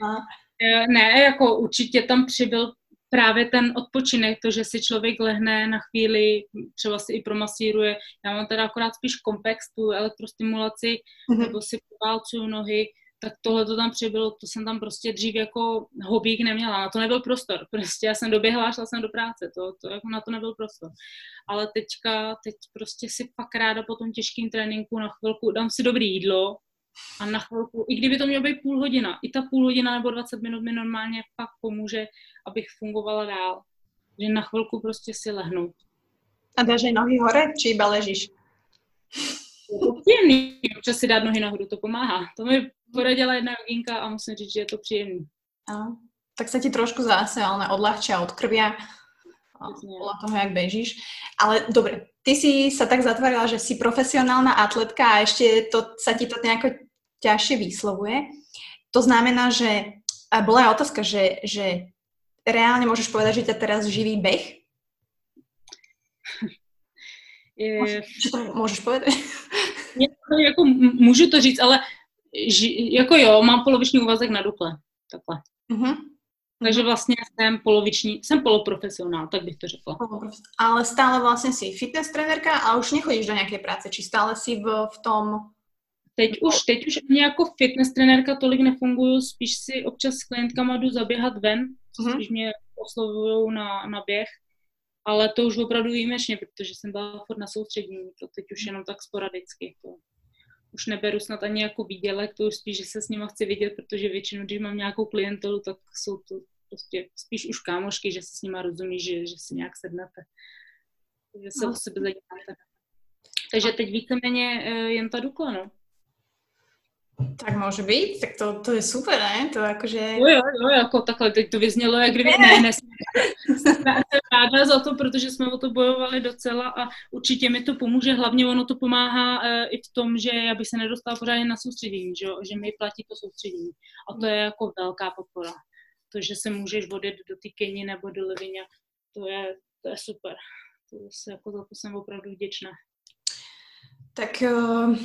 No. Eh, Ne, jako určitě tam přibyl právě ten odpočinek, to, že si člověk lehne na chvíli, třeba si i promasíruje. Já mám teda akorát spíš kompex, tu elektrostimulaci, Mhm. nebo si poválcuju nohy, tak tohle to tam přibylo, to jsem tam prostě dřív jako hobík neměla, na to nebyl prostor, prostě já jsem doběhla a šla jsem do práce, to, to jako na to nebyl prostor. Ale teďka, teď prostě si pak ráda po tom těžkém tréninku na chvilku dám si dobrý jídlo a na chvilku, i kdyby to mělo být půl hodina, i ta půl hodina nebo 20 minut mi normálně pak pomůže, abych fungovala dál. Že na chvilku prostě si lehnu. A dáš aj nohy hore, či iba ležíš? Je to příjemný, občas si dát nohy nahoru, to pomáhá. To mi poradila jedna joginka a musím říct, že je to příjemný. Tak sa ti trošku zase ale odľahčia od krvia a Presne. podľa toho, jak bežíš. Ale dobre, ty si sa tak zatvárala, že si profesionálna atletka a ešte to, sa ti to nejako ťažšie vyslovuje. To znamená, že a bola aj otázka, že, že reálne môžeš povedať, že ťa teraz živí beh? Je, to môžeš povedať? jako, můžu to říct, ale ži, jako jo, mám poloviční úvazek na Dukle. Takhle. Uh-huh. Takže vlastně jsem poloviční, jsem poloprofesionál, tak bych to řekla. Ale stále vlastne si fitness trenérka a už nechodíš do nejakej práce, či stále si v, v tom... Teď už, teď už ani jako fitness trenérka tolik nefunguju, spíš si občas s klientkama jdu zaběhat ven, Mhm. spíš mě oslovují na, na běh, ale to už opravdu výjimečně, protože jsem byla furt na soustředění, to teď už jenom tak sporadicky. To už neberu snad ani jako výdělek, to už spíš, že se s nima chci vidět, protože většinou, když mám nějakou klientelu, tak jsou to prostě spíš už kámošky, že se s nima rozumí, že, že si nějak sednete. že se No. o sebe zajímáte. Takže teď víceméně eh, jen ta Dukla, no. Tak môže byť, tak to, to je super, ne? To akože... Jo, jo, jo, jako takhle, teď to vyznělo, jak kdyby ne, ne, jsem ráda za to, protože jsme o to bojovali docela a určitě mi to pomůže, hlavně ono to pomáhá e, i v tom, že já bych se nedostala pořádně na soustředění, že, že mi platí to soustředění a to je jako velká podpora. To, že se můžeš vodit do té Keni nebo do Levině, to je, to je super. To se, jako za to jsem opravdu vděčná. Tak uh,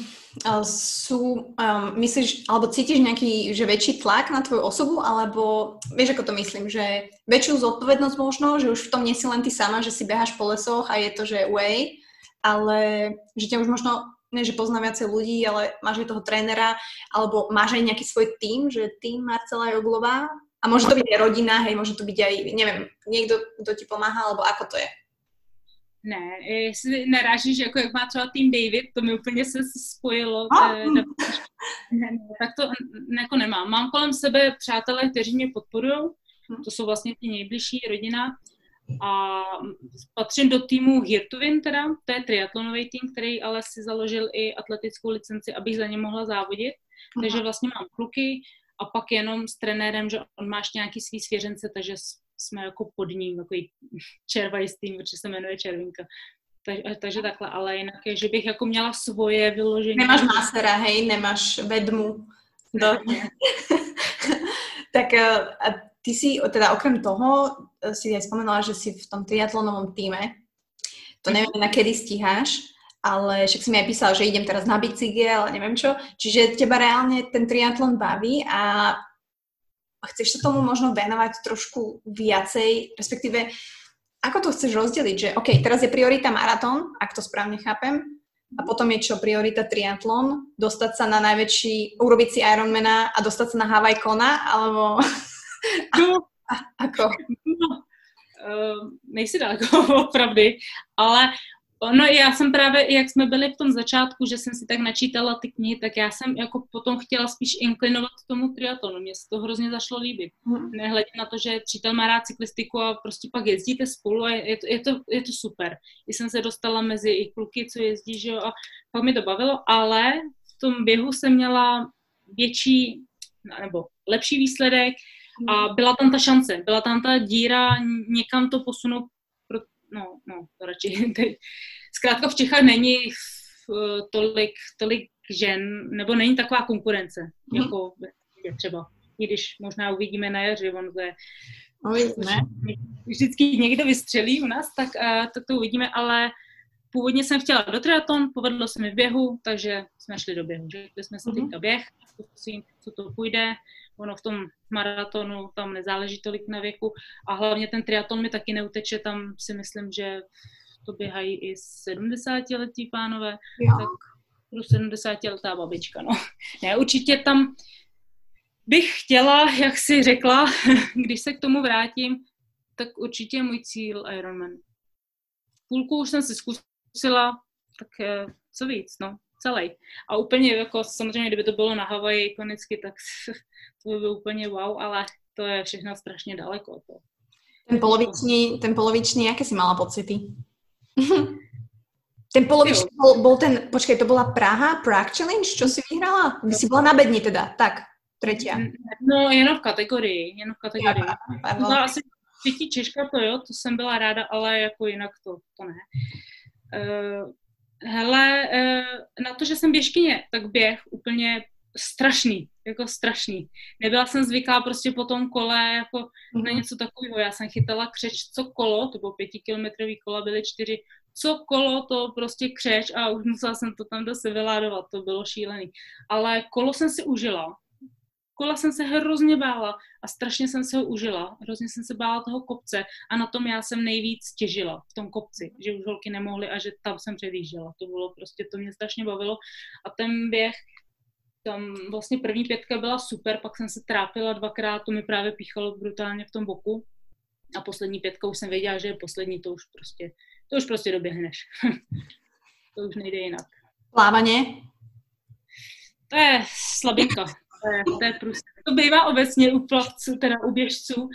sú, um, myslíš, alebo cítiš nejaký, že väčší tlak na tvoju osobu, alebo vieš, ako to myslím, že väčšiu zodpovednosť možno, že už v tom nie si len ty sama, že si beháš po lesoch a je to, že way, ale že ťa už možno, ne, že pozná viacej ľudí, ale máš aj toho trénera, alebo máš aj nejaký svoj tým, že tým Marcela Joglová, a môže to byť aj rodina, hej, môže to byť aj, neviem, niekto, kto ti pomáha, alebo ako to je? Ne, jestli narážíš, jako jak má třeba tým David, to mi úplně se spojilo. A. eh, ne, ne, tak to n- jako nemám. Mám kolem sebe přátelé, kteří mě podporují, to jsou vlastně ti nejbližší rodina. A patřím do týmu Hirtuvin teda, to je triatlonový tým, který ale si založil i atletickou licenci, abych za ně mohla závodit. Takže vlastně mám kluky a pak jenom s trenérem, že on má ještě nějaký svý svěřence, takže jsme jako pod ním, takový červajistý, protože se jmenuje Červinka. Takže, takže takhle, ale jinak je, že bych jako měla svoje vyložení. Nemáš másera, hej, nemáš vedmu. Do... tak eh, a ty si, teda okrem toho, eh, si aj spomenula, že si v tom triatlonovom týme. To neviem, na kedy stíháš, ale však si mi aj písal, že idem teraz na bicykel, ale neviem čo. Čiže teba reálne ten triatlon baví a chceš sa tomu možno venovať trošku viacej, respektíve ako to chceš rozdeliť, že OK, teraz je priorita maratón, ak to správne chápem, a potom je čo priorita triatlon, dostať sa na najväčší, urobiť si Ironmana a dostať sa na Hawaii Kona, alebo No, a, ako? no uh, nejsi daleko od pravdy, ale No já jsem právě, jak jsme byli v tom začátku, že jsem si tak načítala ty knihy, tak já jsem jako potom chtěla spíš inklinovat k tomu triatlonu. Mně se to hrozně zašlo líbit. Hmm. Nehledě na to, že přítel má rád cyklistiku a prostě pak jezdíte spolu a je to, je to, je to super. I jsem se dostala mezi i kluky, co jezdí, že jo, a pak mi to bavilo, ale v tom běhu jsem měla větší, nebo lepší výsledek, a byla tam ta šance, byla tam ta díra někam to posunout no, no, to radši teď. Zkrátka v Čechách není tolik, tolik žen, nebo není taková konkurence, mm. jako je třeba. I když možná uvidíme na jaře, on je Uvidíme. Vždycky někdo vystřelí u nás, tak, uh, tak to uvidíme, ale původně jsem chtěla do triatlon, povedlo se mi v běhu, takže jsme šli do běhu. Řekli jsme si mm-hmm. teďka běh, co to půjde, ono v tom maratonu tam nezáleží tolik na věku a hlavně ten triatlon mi taky neuteče, tam si myslím, že to běhají i 70 letí pánové, jo. tak pro 70 letá babička, no. Ne, určitě tam bych chtěla, jak si řekla, když se k tomu vrátím, tak určitě je můj cíl Ironman. Půlku už jsem si zkusila, tak eh, co víc, no celý. A úplně jako samozřejmě, kdyby to bylo na Havaji ikonicky, tak to by bylo úplně wow, ale to je všechno strašně daleko. To. Ten poloviční, ten poloviční, jaké si mala pocity? ten poloviční bol, bol ten, počkej, to byla Praha, Prague Challenge, čo si vyhrala? Vy si byla na bedni teda, tak, tretia. No, jenom v kategorii, jenom v kategorii. Ja, no, asi třetí Češka to jo, to jsem byla ráda, ale jako jinak to, to ne. Uh, Hele, eh, na to, že jsem běžkyně, tak běh úplně strašný, jako strašný. Nebyla jsem zvyklá prostě po tom kole jako na mhm. něco takového. Já jsem chytala křeč, co kolo, to bylo pětikilometrový kola, byly čtyři, co kolo, to prostě křeč a už musela jsem to tam zase vyládovat, to bylo šílený. Ale kolo jsem si užila, kola jsem se hrozně bála a strašně jsem se ho užila. Hrozně jsem se bála toho kopce a na tom já jsem nejvíc těžila v tom kopci, že už holky nemohly a že tam jsem předjížděla. To bylo prostě, to mě strašně bavilo. A ten běh, tam vlastně první pětka byla super, pak jsem se trápila dvakrát, to mi právě píchalo brutálně v tom boku. A poslední pětka už jsem věděla, že je poslední, to už prostě, to už prostě doběhneš. to už nejde jinak. Plávaně? To je slabinka to to je prostě, to bývá obecně u plavců, teda u běžců.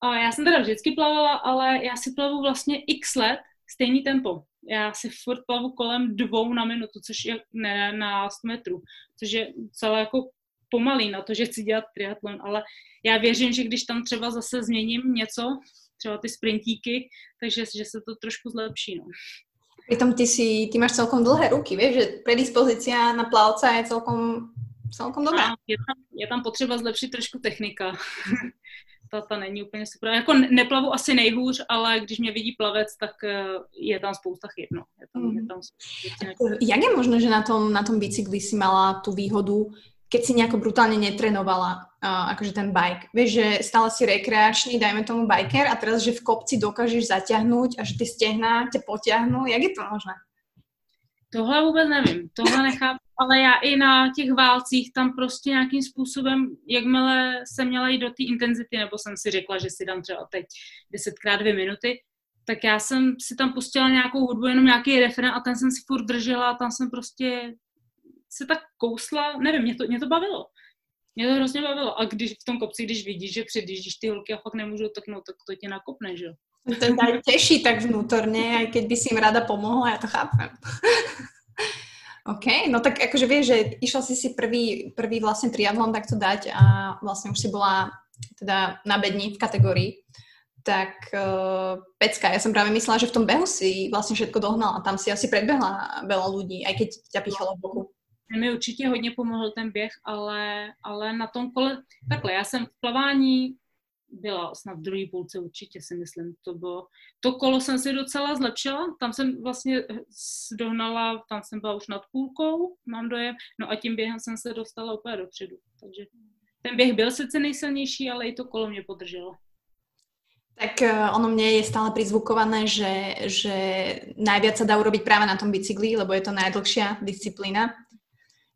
A já jsem teda vždycky plavala, ale já si plavu vlastně x let stejný tempo. Já si furt plavu kolem dvou na minutu, což je ne na 100 metrů, což je celé jako pomalý na to, že chci dělat triatlon, ale já věřím, že když tam třeba zase změním něco, třeba ty sprintíky, takže že se to trošku zlepší. No. Pritom ty, si, ty máš celkom dlhé ruky, vieš, že predispozícia na plavca je celkom celkom dobrá. Je tam, je tam potřeba zlepšit trošku technika. ta, ta není úplně super. Jako neplavu asi nejhůř, ale když mě vidí plavec, tak eh, je tam spousta chyb. No. Je tam, mm. je tam spousta Jak je možné, že na tom, na tom bicykli si mala tu výhodu, keď si nejako brutálne netrenovala uh, akože ten bike. Vieš, že stále si rekreačný, dajme tomu biker a teraz, že v kopci dokážeš zaťahnuť a že ty stehna tě potiahnu. Jak je to možné? Tohle vůbec nevím, tohle nechápu, ale já i na těch válcích tam prostě nějakým způsobem, jakmile jsem měla jít do té intenzity, nebo jsem si řekla, že si dám třeba teď desetkrát dvě minuty, tak já jsem si tam pustila nějakou hudbu, jenom nějaký referen a ten jsem si furt držela a tam jsem prostě se tak kousla, nevím, mě to, mě to bavilo. Mě to hrozně bavilo. A když v tom kopci, když vidíš, že předjíždíš ty holky a fakt nemůžu, tak no, tak to tě nakopne, že jo. To ťa teší tak vnútorne, aj keď by si im rada pomohla, ja to chápem. OK, no tak akože vieš, že išla si si prvý, prvý vlastne triatlon takto dať a vlastne už si bola teda na bedni v kategórii, tak uh, pecka. Ja som práve myslela, že v tom behu si vlastne všetko dohnala. Tam si asi predbehla veľa ľudí, aj keď ťa píchalo v boku. mi určitě hodně pomohl ten běh, ale, ale na tom kole, takhle, já jsem v plavání byla snad v druhé půlce určitě si myslím, to bylo, to kolo jsem si docela zlepšila, tam jsem vlastně dohnala, tam jsem byla už nad půlkou, mám dojem, no a tím během jsem se dostala úplně dopředu, takže ten běh byl sice nejsilnější, ale i to kolo mě podrželo. Tak uh, ono mne je stále prizvukované, že, že najviac sa dá urobiť práve na tom bicykli, lebo je to najdlhšia disciplína.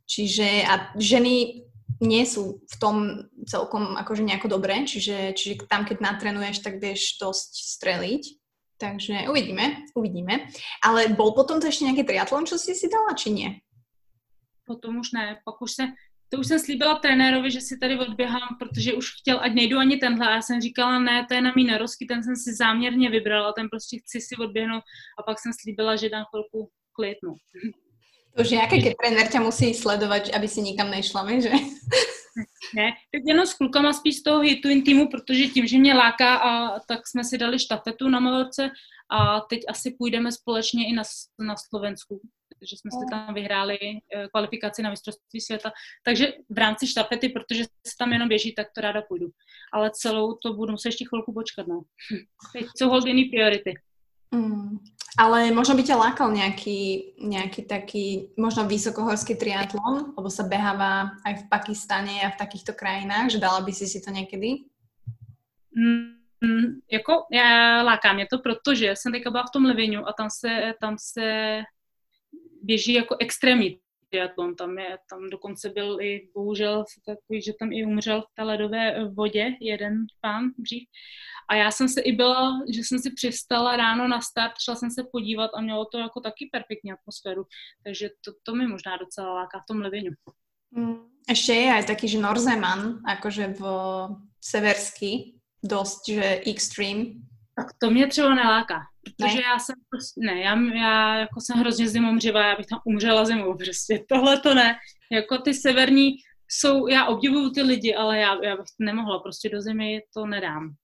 Čiže a ženy nie sú v tom celkom akože nejako dobré, čiže, čiže tam, keď natrenuješ, tak vieš dosť streliť. Takže uvidíme, uvidíme. Ale bol potom to ešte nejaký triatlon, čo si si dala, či nie? Potom už ne, pak už se to už jsem slíbila trenérovi, že si tady odběhám, protože už chtěl, ať nejdu ani tenhle. Já jsem říkala, ne, to je na mý nerozky, ten jsem si záměrně vybrala, ten prostě chci si odběhnout. A pak jsem slíbila, že dám chvilku klid, no. To už nějaký keď trenér tě musí sledovat, aby si nikam nešla, že? Ne, tak jenom s klukama spíš z toho hitu týmu, protože tím, že mě láká, a tak jsme si dali štafetu na Malorce a teď asi půjdeme společně i na, na Slovensku že jsme si tam vyhráli eh, kvalifikaci na mistrovství světa. Takže v rámci štafety, protože se tam jenom běží, tak to ráda půjdu. Ale celou to budu muset ještě chvilku počkat. No. Teď jsou hold jiný priority. Mm. Ale možno by ťa lákal nejaký, nejaký taký, možno vysokohorský triatlon, lebo sa beháva aj v Pakistane a v takýchto krajinách, že dala by si si to někdy? Mm, jako, já láká mě to, protože jsem teďka byla v tom Levinu a tam se, tam se běží jako extrémní triatlon. Tam, je, tam dokonce byl i bohužel takový, že tam i umřel v té ledové vodě jeden pán dřív. A já jsem se i byla, že jsem si přistala ráno na start, šla jsem se podívat a mělo to jako taky perfektní atmosféru. Takže to, to mi možná docela láká v tom Levinu. Mm. Ešte je aj taký, že Norzeman, akože v severský, dosť, že extreme. Tak to mě třeba neláká. Protože ne. já jsem prostě, ne, já, já jako jsem hrozně zimomřivá, já bych tam umřela zimou prostě, tohle to ne. Jako ty severní jsou, já obdivuju ty lidi, ale já, já bych nemohla, prostě do zimy to nedám.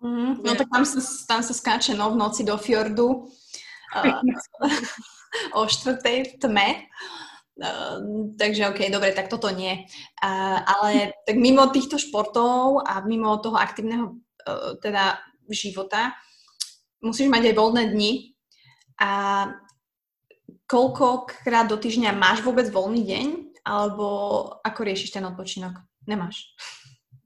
Mm, no tak tam se, tam se skáče no, v noci do fjordu uh, o čtvrtej v tme. Uh, takže OK, dobre, tak toto nie. Uh, ale tak mimo týchto športov a mimo toho aktívneho uh, teda života, musíš mať aj voľné dni a koľkokrát do týždňa máš vôbec voľný deň, alebo ako riešiš ten odpočinok? Nemáš.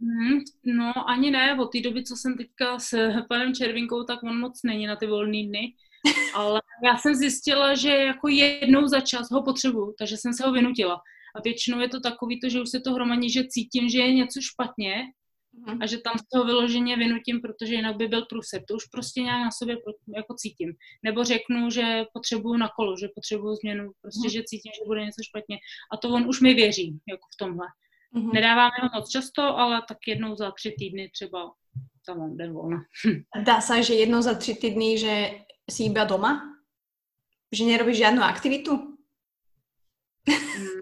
Hmm, no ani ne, od té doby, co jsem teďka s panem Červinkou, tak on moc není na ty volné dny. Ale já jsem zjistila, že jako jednou za čas ho potřebuju, takže jsem se ho vynutila. A většinou je to takový to, že už se to hromadí, že cítím, že je něco špatně a že tam z toho vyloženě vynutím, protože jinak by byl průser. To už prostě nějak na sobě jako cítím. Nebo řeknu, že potřebuju na kolo, že potřebuju změnu, prostě, že cítím, že bude něco špatně. A to on už mi věří, jako v tomhle. Mm-hmm. Nedáváme ho moc často, ale tak jednou za tři týdny třeba tam mám den volna. Dá se, že jednou za tři týdny, že jsi iba doma? Že nerobíš žádnou aktivitu? Hmm.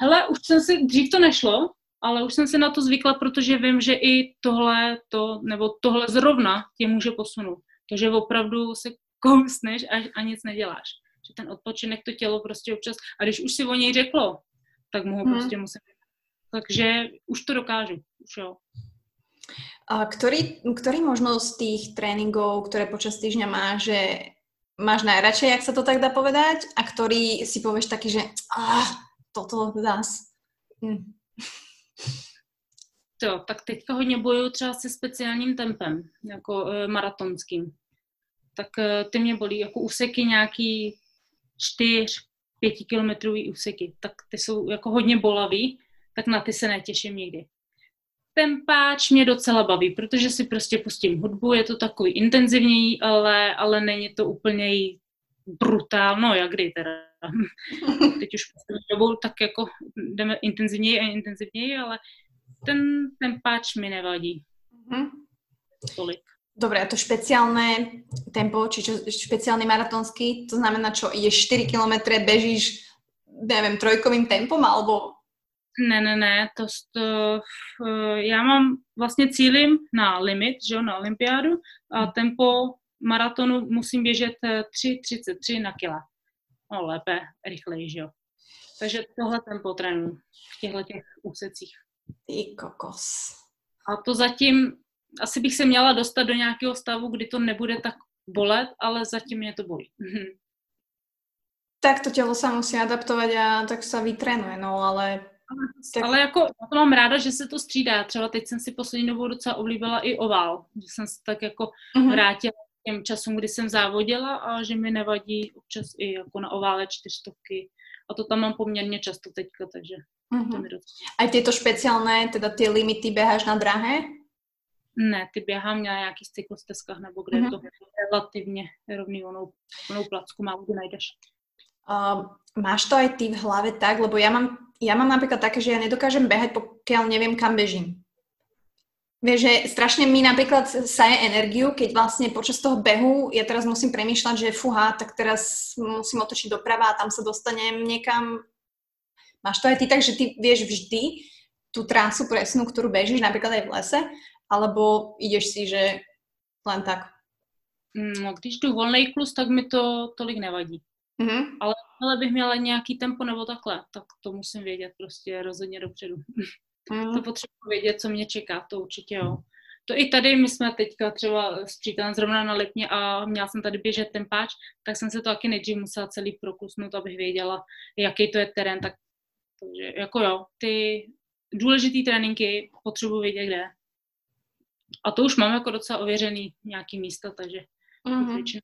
Hele, už jsem si, dřív to nešlo, ale už jsem se na to zvykla, protože vím, že i tohle, to, nebo tohle zrovna tě může posunout. Takže opravdu se kousneš a, a nic neděláš. Že ten odpočinek to tělo prostě občas, a když už si o něj řeklo, tak mu ho hmm. prostě musím. Takže už to dokážu, už jo. A ktorý, ktorý možno z tých tréningov, ktoré počas týždňa máš, že máš najradšej, jak sa to tak dá povedať, a ktorý si povieš taký, že ah, toto zás. Hm. Jo, tak teďka hodně bojuju třeba se speciálním tempem, jako e, maratonským. Tak e, ty mě bolí, jako úseky nějaký čtyř, pětikilometrový úseky, tak ty jsou jako hodně bolavý, tak na ty se netěším nikdy. Tempáč mě docela baví, protože si prostě pustím hudbu, je to takový intenzivněji, ale, ale není to úplně brutál, no jak kdy teda. Teď už dobou tak jako jdeme intenzivněji a intenzivněji, ale ten, ten páč mi nevadí. Mm-hmm. Tolik. Dobre, a to špeciálne tempo, či čo, špeciálny maratonský, to znamená čo, ideš 4 km, bežíš, neviem, trojkovým tempom, alebo... Ne, ne, ne, to, to já mám vlastně cílim na limit, že jo, na olympiádu a tempo maratonu musím běžet 3.33 eh, na kila. No lépe, rychleji, že jo. Takže tohle tempo trénuji v těchto těch úsecích. Ty kokos. A to zatím, asi bych se měla dostat do nějakého stavu, kdy to nebude tak bolet, ale zatím mě to bolí. Tak to tělo se musí adaptovat a tak se vytrénuje, no ale... Tak... Ale jako já to mám ráda, že se to střídá. Třeba teď jsem si poslední dobou docela oblíbila i ovál, že jsem se tak jako uh-huh. vrátila těm časům, kdy jsem závodila a že mi nevadí občas i jako na ovále čtyřstovky. A to tam mám poměrně často teďka, takže uh-huh. to mi docela... A tyto speciálné, teda ty limity běháš na drahé? Ne, ty běhám na nějakých cyklostezkách nebo kde uh-huh. je to relativně rovný onou, onou placku, málo kde najdeš. Uh, máš to aj ty v hlave tak, lebo ja mám, ja mám napríklad také, že ja nedokážem behať, pokiaľ neviem, kam bežím. Vieš, že strašne mi napríklad saje energiu, keď vlastne počas toho behu ja teraz musím premýšľať, že fuha, tak teraz musím otočiť doprava a tam sa dostanem niekam. Máš to aj ty tak, že ty vieš vždy tú trásu presnú, ktorú bežíš, napríklad aj v lese, alebo ideš si, že len tak? No, když jdu volný klus, tak mi to tolik nevadí. Mm-hmm. Ale, ale bych měla nějaký tempo nebo takhle, tak to musím vědět prostě rozhodně dopředu. Mm. To potřebuji vědět, co mě čeká, to určitě jo. To i tady, my jsme teďka třeba s přítelem zrovna na Lipně a měla jsem tady běžet ten páč, tak jsem se to taky nejdřív musela celý prokusnout, abych věděla, jaký to je terén, tak takže jako jo, ty důležitý tréninky potřebuji vědět, kde. A to už mám jako docela ověřený nějaký místa, takže mm-hmm.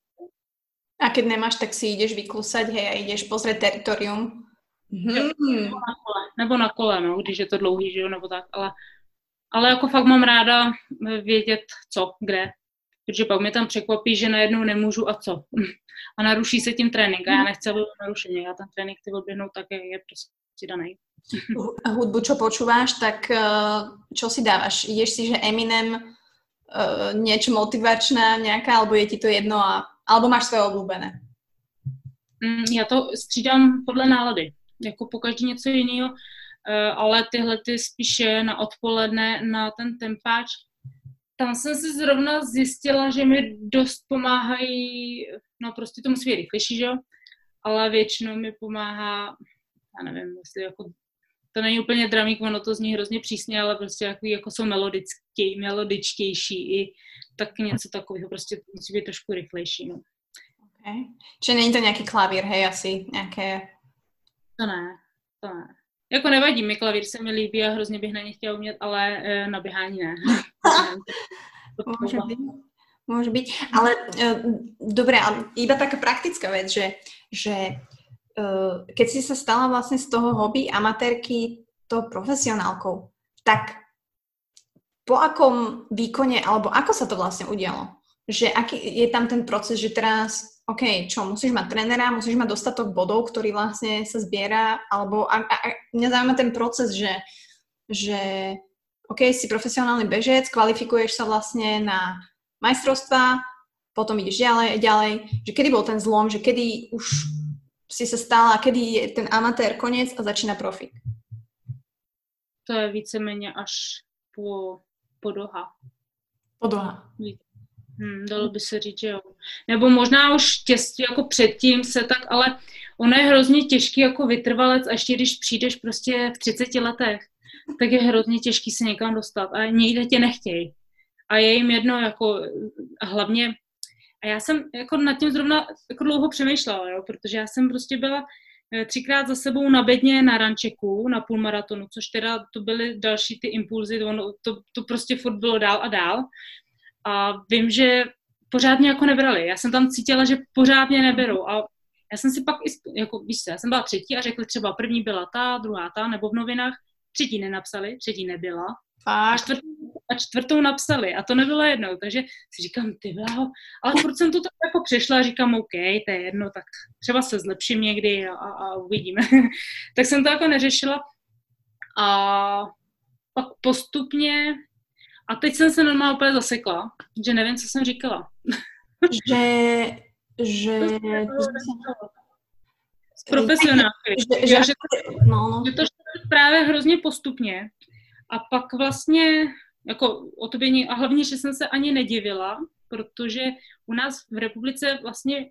A keď nemáš, tak si ideš vyklusať, hej, a ideš pozrieť teritorium. Hmm. Nebo na kole, no, když je to dlouhý, že jo, nebo tak, ale, ale jako fakt mám ráda vědět, co, kde, protože pak mě tam překvapí, že najednou nemůžu a co. A naruší se tím trénink a já nechci, aby narušený. Já ten trénink chci odběhnout tak, jak je prostě daný. Hudbu, čo počúváš, tak eh, čo si dávaš? Ideš si, že Eminem uh, niečo motivačné nejaká, alebo je ti to jedno a Alebo máš své oblíbené? Mm, já to střídám podle nálady. Jako po každý něco jiného, eh, ale tyhle ty spíše na odpoledne, na ten tempáč. Tam jsem si zrovna zjistila, že mi dost pomáhají, no prostě to musí být rychlejší, že jo? Ale většinou mi pomáhá, já nevím, jestli jako to není úplně dramík, ono to zní hrozně přísně, ale prostě jako, jako jsou melodický, melodičtější i tak něco takového, prostě musí být trošku rychlejší, no. Okay. Čiže není to nějaký klavír, hej, asi nějaké... To ne, to ne. Jako nevadí, mi klavír se mi líbí a hrozně bych na ně chtěla umět, ale e, na běhání ne. Může být. Môže byť, ale uh, dobre, ale iba taká praktická vec, že, že uh, keď si sa stala vlastne z toho hobby amatérky to profesionálkou, tak po akom výkone, alebo ako sa to vlastne udialo? Že aký je tam ten proces, že teraz, OK, čo, musíš mať trenera, musíš mať dostatok bodov, ktorý vlastne sa zbiera, alebo a, a, a mňa zaujíma ten proces, že, že OK, si profesionálny bežec, kvalifikuješ sa vlastne na majstrovstva, potom ideš ďalej, ďalej, že kedy bol ten zlom, že kedy už si sa stala, kedy je ten amatér konec a začína profik? To je víceméně až po podoha. Podoha. Hmm, dalo by se říct, že jo. Nebo možná už těstě jako předtím se tak, ale ono je hrozně těžký jako vytrvalec a ještě když přijdeš prostě v 30 letech, tak je hrozně těžký se někam dostat a někde tě nechtějí. A je jim jedno jako hlavně a já jsem jako nad tím zrovna jako dlouho přemýšlela, jo, protože já jsem prostě byla Eh, třikrát za sebou na bedně na rančeku, na půlmaratonu, což teda to byly další ty impulzy, to, to, to prostě furt bylo dál a dál. A vím, že pořád mě jako nebrali. Já jsem tam cítila, že pořád mě neberou. A já jsem si pak, jako víš co, já jsem byla třetí a řekli třeba první byla ta, druhá ta, nebo v novinách, třetí nenapsali, třetí nebyla. A čtvrtou, a čtvrtou napsali a to nebylo jednou, takže si říkám, ty bláho, ale furt jsem to tak jako přešla a říkám, OK, to je jedno, tak třeba se zlepším někdy a, a, a uvidíme. tak jsem to jako neřešila a pak postupně a teď jsem se normálně úplně zasekla, že nevím, co jsem říkala. že, že... Profesionálky. Že, že, že, no, no. že to právě hrozně postupně a pak vlastně jako o tobě, a hlavně, že jsem se ani nedivila, protože u nás v republice vlastně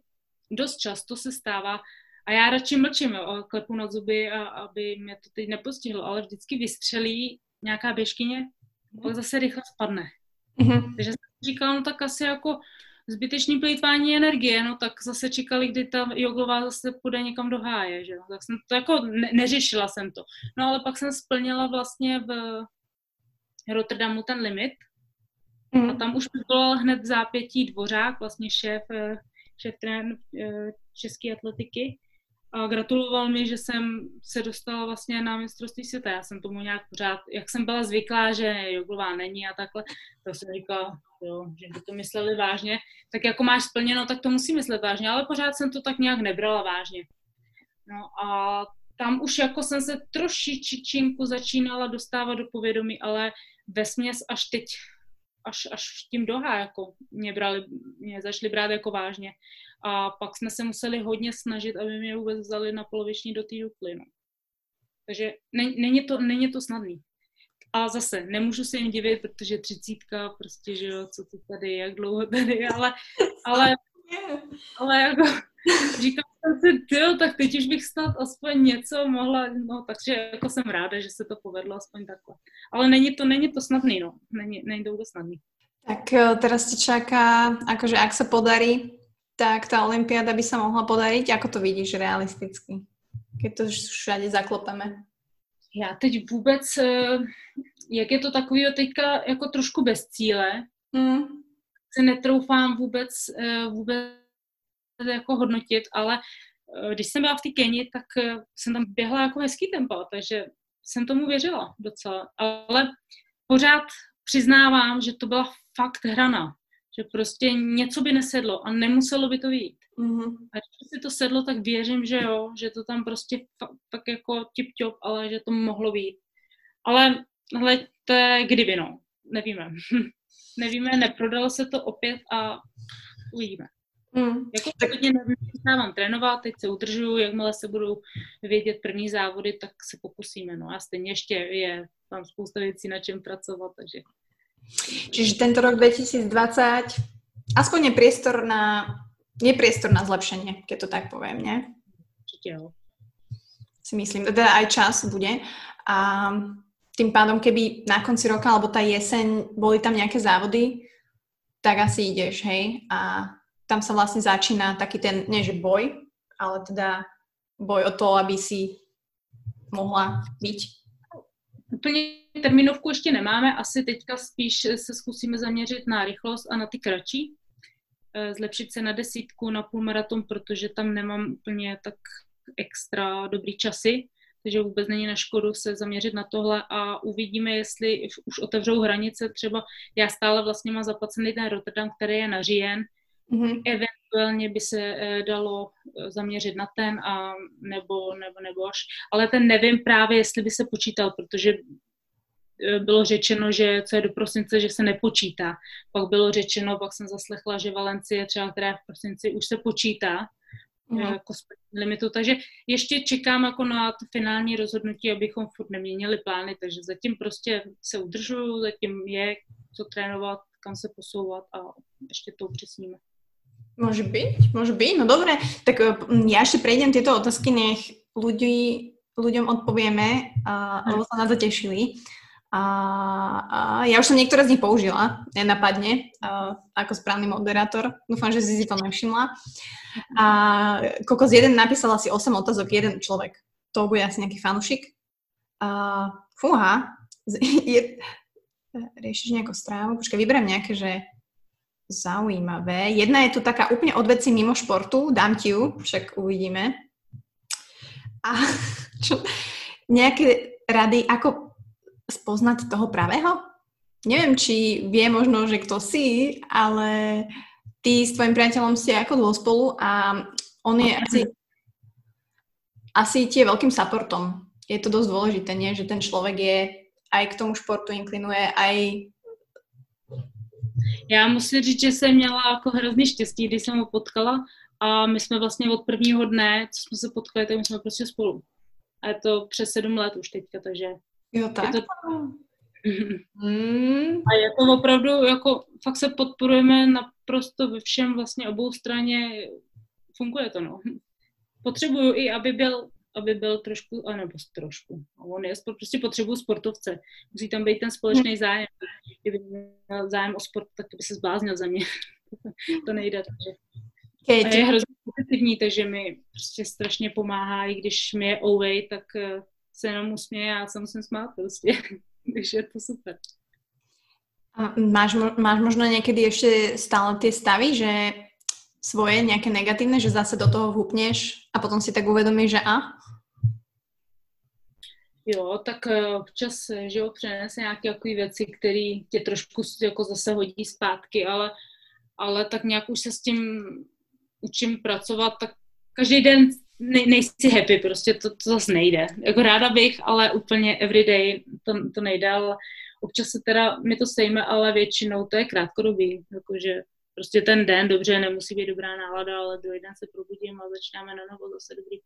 dost často se stává, A já radši mlčím jo, a klepu na zuby, a, aby mě to teď nepostihlo, ale vždycky vystřelí nějaká běžkyně, pak zase rychle spadne. Mhm. Takže jsem říkala, no tak asi jako zbytečný plýtvání energie, no tak zase čekali, kdy ta joglová zase půjde někam do háje, že jo. Tak jsem to jako ne- neřešila jsem to. No ale pak jsem splnila vlastně v Rotterdamu ten limit a Mhm. tam už byl hned v zápětí Dvořák, vlastně šéf, eh, šéf trén eh, české atletiky a gratuloval mi, že jsem se dostala vlastně na mistrovství světa. Já jsem tomu nějak pořád, jak jsem byla zvyklá, že joglová není a takhle, tak jsem říkala, jo, že by to mysleli vážně. Tak jako máš splněno, tak to musí myslet vážně, ale pořád jsem to tak nějak nebrala vážně. No a tam už jako jsem se trošičinku začínala dostávat do povědomí, ale vesměs až teď, až, až tím doha, jako mě, brali, mě začali brát jako vážně. A pak jsme se museli hodně snažit, aby mě vůbec vzali na poloviční do té Dukly, no. Takže ne, není, to, není to snadný. A zase, nemůžu se jim divit, protože třicítka, prostě, že jo, co to tady, jak dlouho tady, ale, ale, ale jako, říkám si, tyjo, tak teď už bych snad aspoň něco mohla, no, takže jako jsem ráda, že se to povedlo aspoň takhle. Ale není to, není to snadný, no, není, není to vůbec snadný. Tak teraz ti čaká, akože ak sa podarí, tak tá Olympiáda by sa mohla podariť. Ako to vidíš realisticky? Keď to všade zaklopeme. Já teď vůbec, eh, jak je to takový teďka jako trošku bez cíle, Mm. se netroufám vůbec, eh, vůbec jako hodnotit, ale eh, když jsem byla v té Keni, tak eh, jsem tam běhla jako hezký tempo, takže jsem tomu věřila docela. Ale pořád přiznávám, že to byla fakt hrana. Že prostě něco by nesedlo a nemuselo by to jít. Mm-hmm. A když si to sedlo, tak věřím, že jo, že to tam prostě tak jako tip-top, ale že to mohlo být. Ale je kdyby, no. Nevíme. Nevíme, neprodalo se to opět a uvidíme. Mm. Jako hodně nevím, trénovat, teď se udržuju, jakmile se budou vědět první závody, tak se pokusíme. No a stejně ještě je tam spousta věcí, na čem pracovat, takže Čiže tento rok 2020 aspoň je priestor na, je priestor na zlepšenie, keď to tak poviem, nie? určitě jo. Si myslím, teda aj čas bude. A tým pádom, keby na konci roka alebo tá jeseň boli tam nejaké závody, tak asi ideš, hej? A tam sa vlastne začína taký ten, nie že boj, ale teda boj o to, aby si mohla byť. Úplně terminovku ještě nemáme, asi teďka spíš se zkusíme zaměřit na rychlost a na ty kratší. Eh, Zlepšit se na desítku, na půlmaraton, protože tam nemám úplně tak extra dobrý časy, takže vůbec není na škodu se zaměřit na tohle a uvidíme, jestli už otevřou hranice. Třeba já stále vlastně mám zaplacený ten Rotterdam, který je na říjen, Mhm. eventuálně by se eh, dalo eh, zaměřit na ten a nebo, nebo, nebo až, ale ten nevím právě, jestli by se počítal, protože eh, bylo řečeno, že co je do prosince, že se nepočítá. Pak bylo řečeno, pak jsem zaslechla, že Valencie třeba, která je v prosinci, už se počítá Mhm. mm. jako limitu, takže ještě čekám jako na to finální rozhodnutí, abychom furt neměnili plány, takže zatím prostě se udržuju, zatím je co trénovat, kam se posouvat a ještě to upřesníme. Môže byť, môže byť, no dobre. Tak eh, ja ešte prejdem tieto otázky, nech ľudí, ľuďom odpovieme, a, lebo sa na to tešili. A, a ja už som niektoré z nich použila, nenapadne, a, ako správny moderátor. Dúfam, že si si to nevšimla. A kokos jeden napísal asi 8 otázok, jeden človek. To bude asi nejaký fanušik. A, fúha, je, riešiš nejakú strávu? Počkaj, vyberiem nejaké, že Zaujímavé. Jedna je tu taká úplne od veci mimo športu, dám ti ju, však uvidíme. A čo, nejaké rady, ako spoznať toho pravého? Neviem, či vie možno, že kto si, ale ty s tvojim priateľom ste ako dlho spolu a on je asi, asi ti je veľkým supportom. Je to dosť dôležité, nie? Že ten človek je aj k tomu športu inklinuje, aj Já musím říct, že jsem měla jako hrozný štěstí, když jsem ho potkala a my jsme vlastně od prvního dne, co jsme se potkali, tak my jsme prostě spolu. A je to přes sedm let už teďka, takže jo tak. je to... Mm, A je to opravdu, jako fakt se podporujeme naprosto ve všem vlastně obou straně, funguje to, no. potřebuju i, aby byl aby byl trošku, a nebo trošku, on je, prostě potřebuju sportovce. Musí tam být ten společný zájem. Kdyby měl zájem o sport, tak by se zbláznil za mě. to nejde, takže. A je hrozně pozitivní, takže mi prostě strašně pomáhá, i když mi je away, tak eh, se jenom usměje a já se musím smát prostě. takže je to super. A máš, máš možno někdy ještě stále ty stavy, že svoje nějaké negativné, že zase do toho vhupneš a potom si tak uvědomíš, že a? Jo, tak eh, občas, že jo, přenese nějaké takové věci, které tě trošku jako zase hodí zpátky, ale, ale tak nějak už se s tím učím pracovat, tak každý den ne, nejsi happy, prostě to, to zase nejde. Jako ráda bych, ale úplně everyday to, to nejde, ale občas se teda, mi to sejme, ale většinou to je krátkodobý, jakože prostě ten den, dobře, nemusí být dobrá nálada, ale druhý den se probudím a začínáme na novo zase dobrý.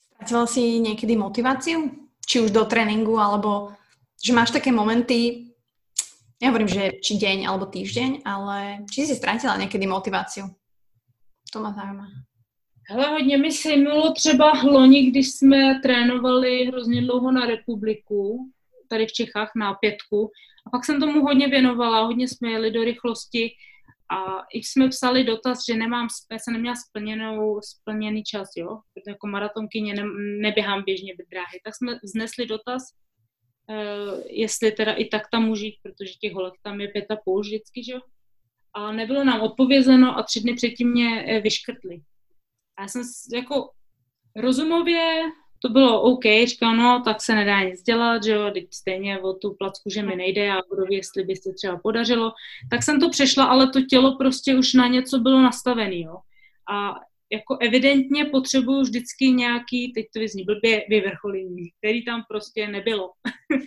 Ztratila si někdy motivaci? Či už do tréninku, alebo že máš také momenty, ja hovorím, že či deň alebo týždeň, ale či si ztratila někdy motivaci? To má zaujíma. Hele, hodně mi sejmulo třeba loni, když jsme trénovali hrozně dlouho na republiku, tady v Čechách na pětku. A pak jsem tomu hodně věnovala, hodně jsme jeli do rychlosti a i jsme psali dotaz, že nemám, já jsem neměla splněnou, splněný čas, jo, protože jako maratonkyně ne, neběhám běžně dráhy, tak jsme znesli dotaz, uh, jestli teda i tak tam můžu jít, protože těch holek tam je pět a půl vždycky, že jo. A nebylo nám odpovězeno a tři dny předtím mě eh, vyškrtli. A já jsem jako rozumově to bylo OK, říkal, no, tak se nedá nic dělat, že jo, teď stejně o tu placku, že mi nejde a budu jestli by se třeba podařilo. Tak jsem to přešla, ale to tělo prostě už na něco bylo nastavené, jo. A jako evidentně potřebuju vždycky nějaký, teď to vyzní blbě, vyvrcholení, který tam prostě nebylo.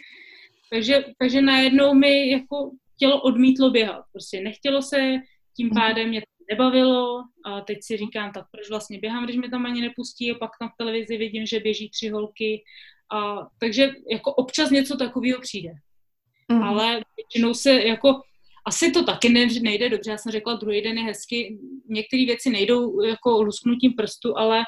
takže, takže najednou mi jako tělo odmítlo běhat. Prostě nechtělo se, tím mhm. pádem mě nebavilo a teď si říkám, tak proč vlastně běhám, když mě tam ani nepustí a pak tam v televizi vidím, že běží tři holky. A, takže jako občas něco takového přijde. Mm. Ale většinou se jako asi to taky ne, nejde dobře, já jsem řekla, druhý den je hezky, některé věci nejdou jako lusknutím prstu, ale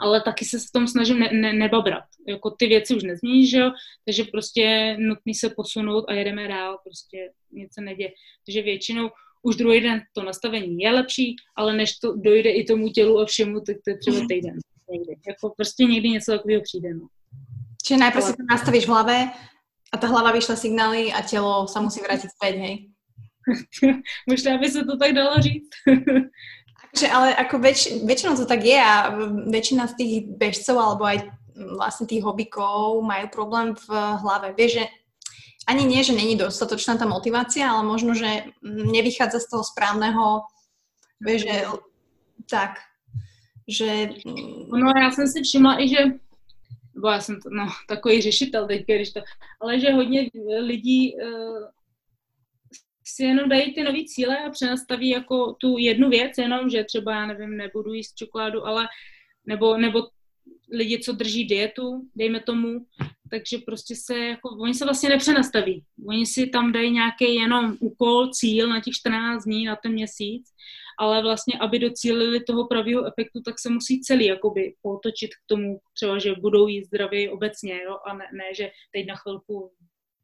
ale taky se v tom snažím ne, ne, nebabrat. Jako ty věci už nezměníš, že jo? takže prostě nutný se posunout a jedeme dál, prostě nic se neděje. Takže většinou už druhý den to nastavení je lepší, ale než to dojde i tomu tělu a všemu, tak to je třeba týden. Někdy. Jako prostě někdy něco takového přijde. No. Čiže najprv si to nastavíš v hlave a ta hlava vyšle signály a tělo se musí vrátit zpět, hej? Možná by se to tak dalo říct. Takže, ale ako väč, väčšinou to tak je a väčšina z tých bežcov alebo aj vlastne tých hobíkov majú problém v hlave. Vieš, že ani nie, že není dostatočná tá motivácia, ale možno, že nevychádza z toho správného, že tak, že... No já jsem si všimla i, že bo já jsem to, no, takový řešitel teď, když to, ale že hodně lidí uh, si jenom dají ty nové cíle a přenastaví jako tu jednu věc, jenom, že třeba, já nevím, nebudu jíst čokoládu, ale nebo, nebo lidi, co drží dietu, dejme tomu, takže prostě se jako, oni se vlastně nepřenastaví. Oni si tam dají nějaký jenom úkol, cíl na těch 14 dní, na ten měsíc, ale vlastně, aby docílili toho pravého efektu, tak se musí celý jakoby potočit k tomu, třeba, že budou jíst zdravě obecně, jo, a ne, ne, že teď na chvilku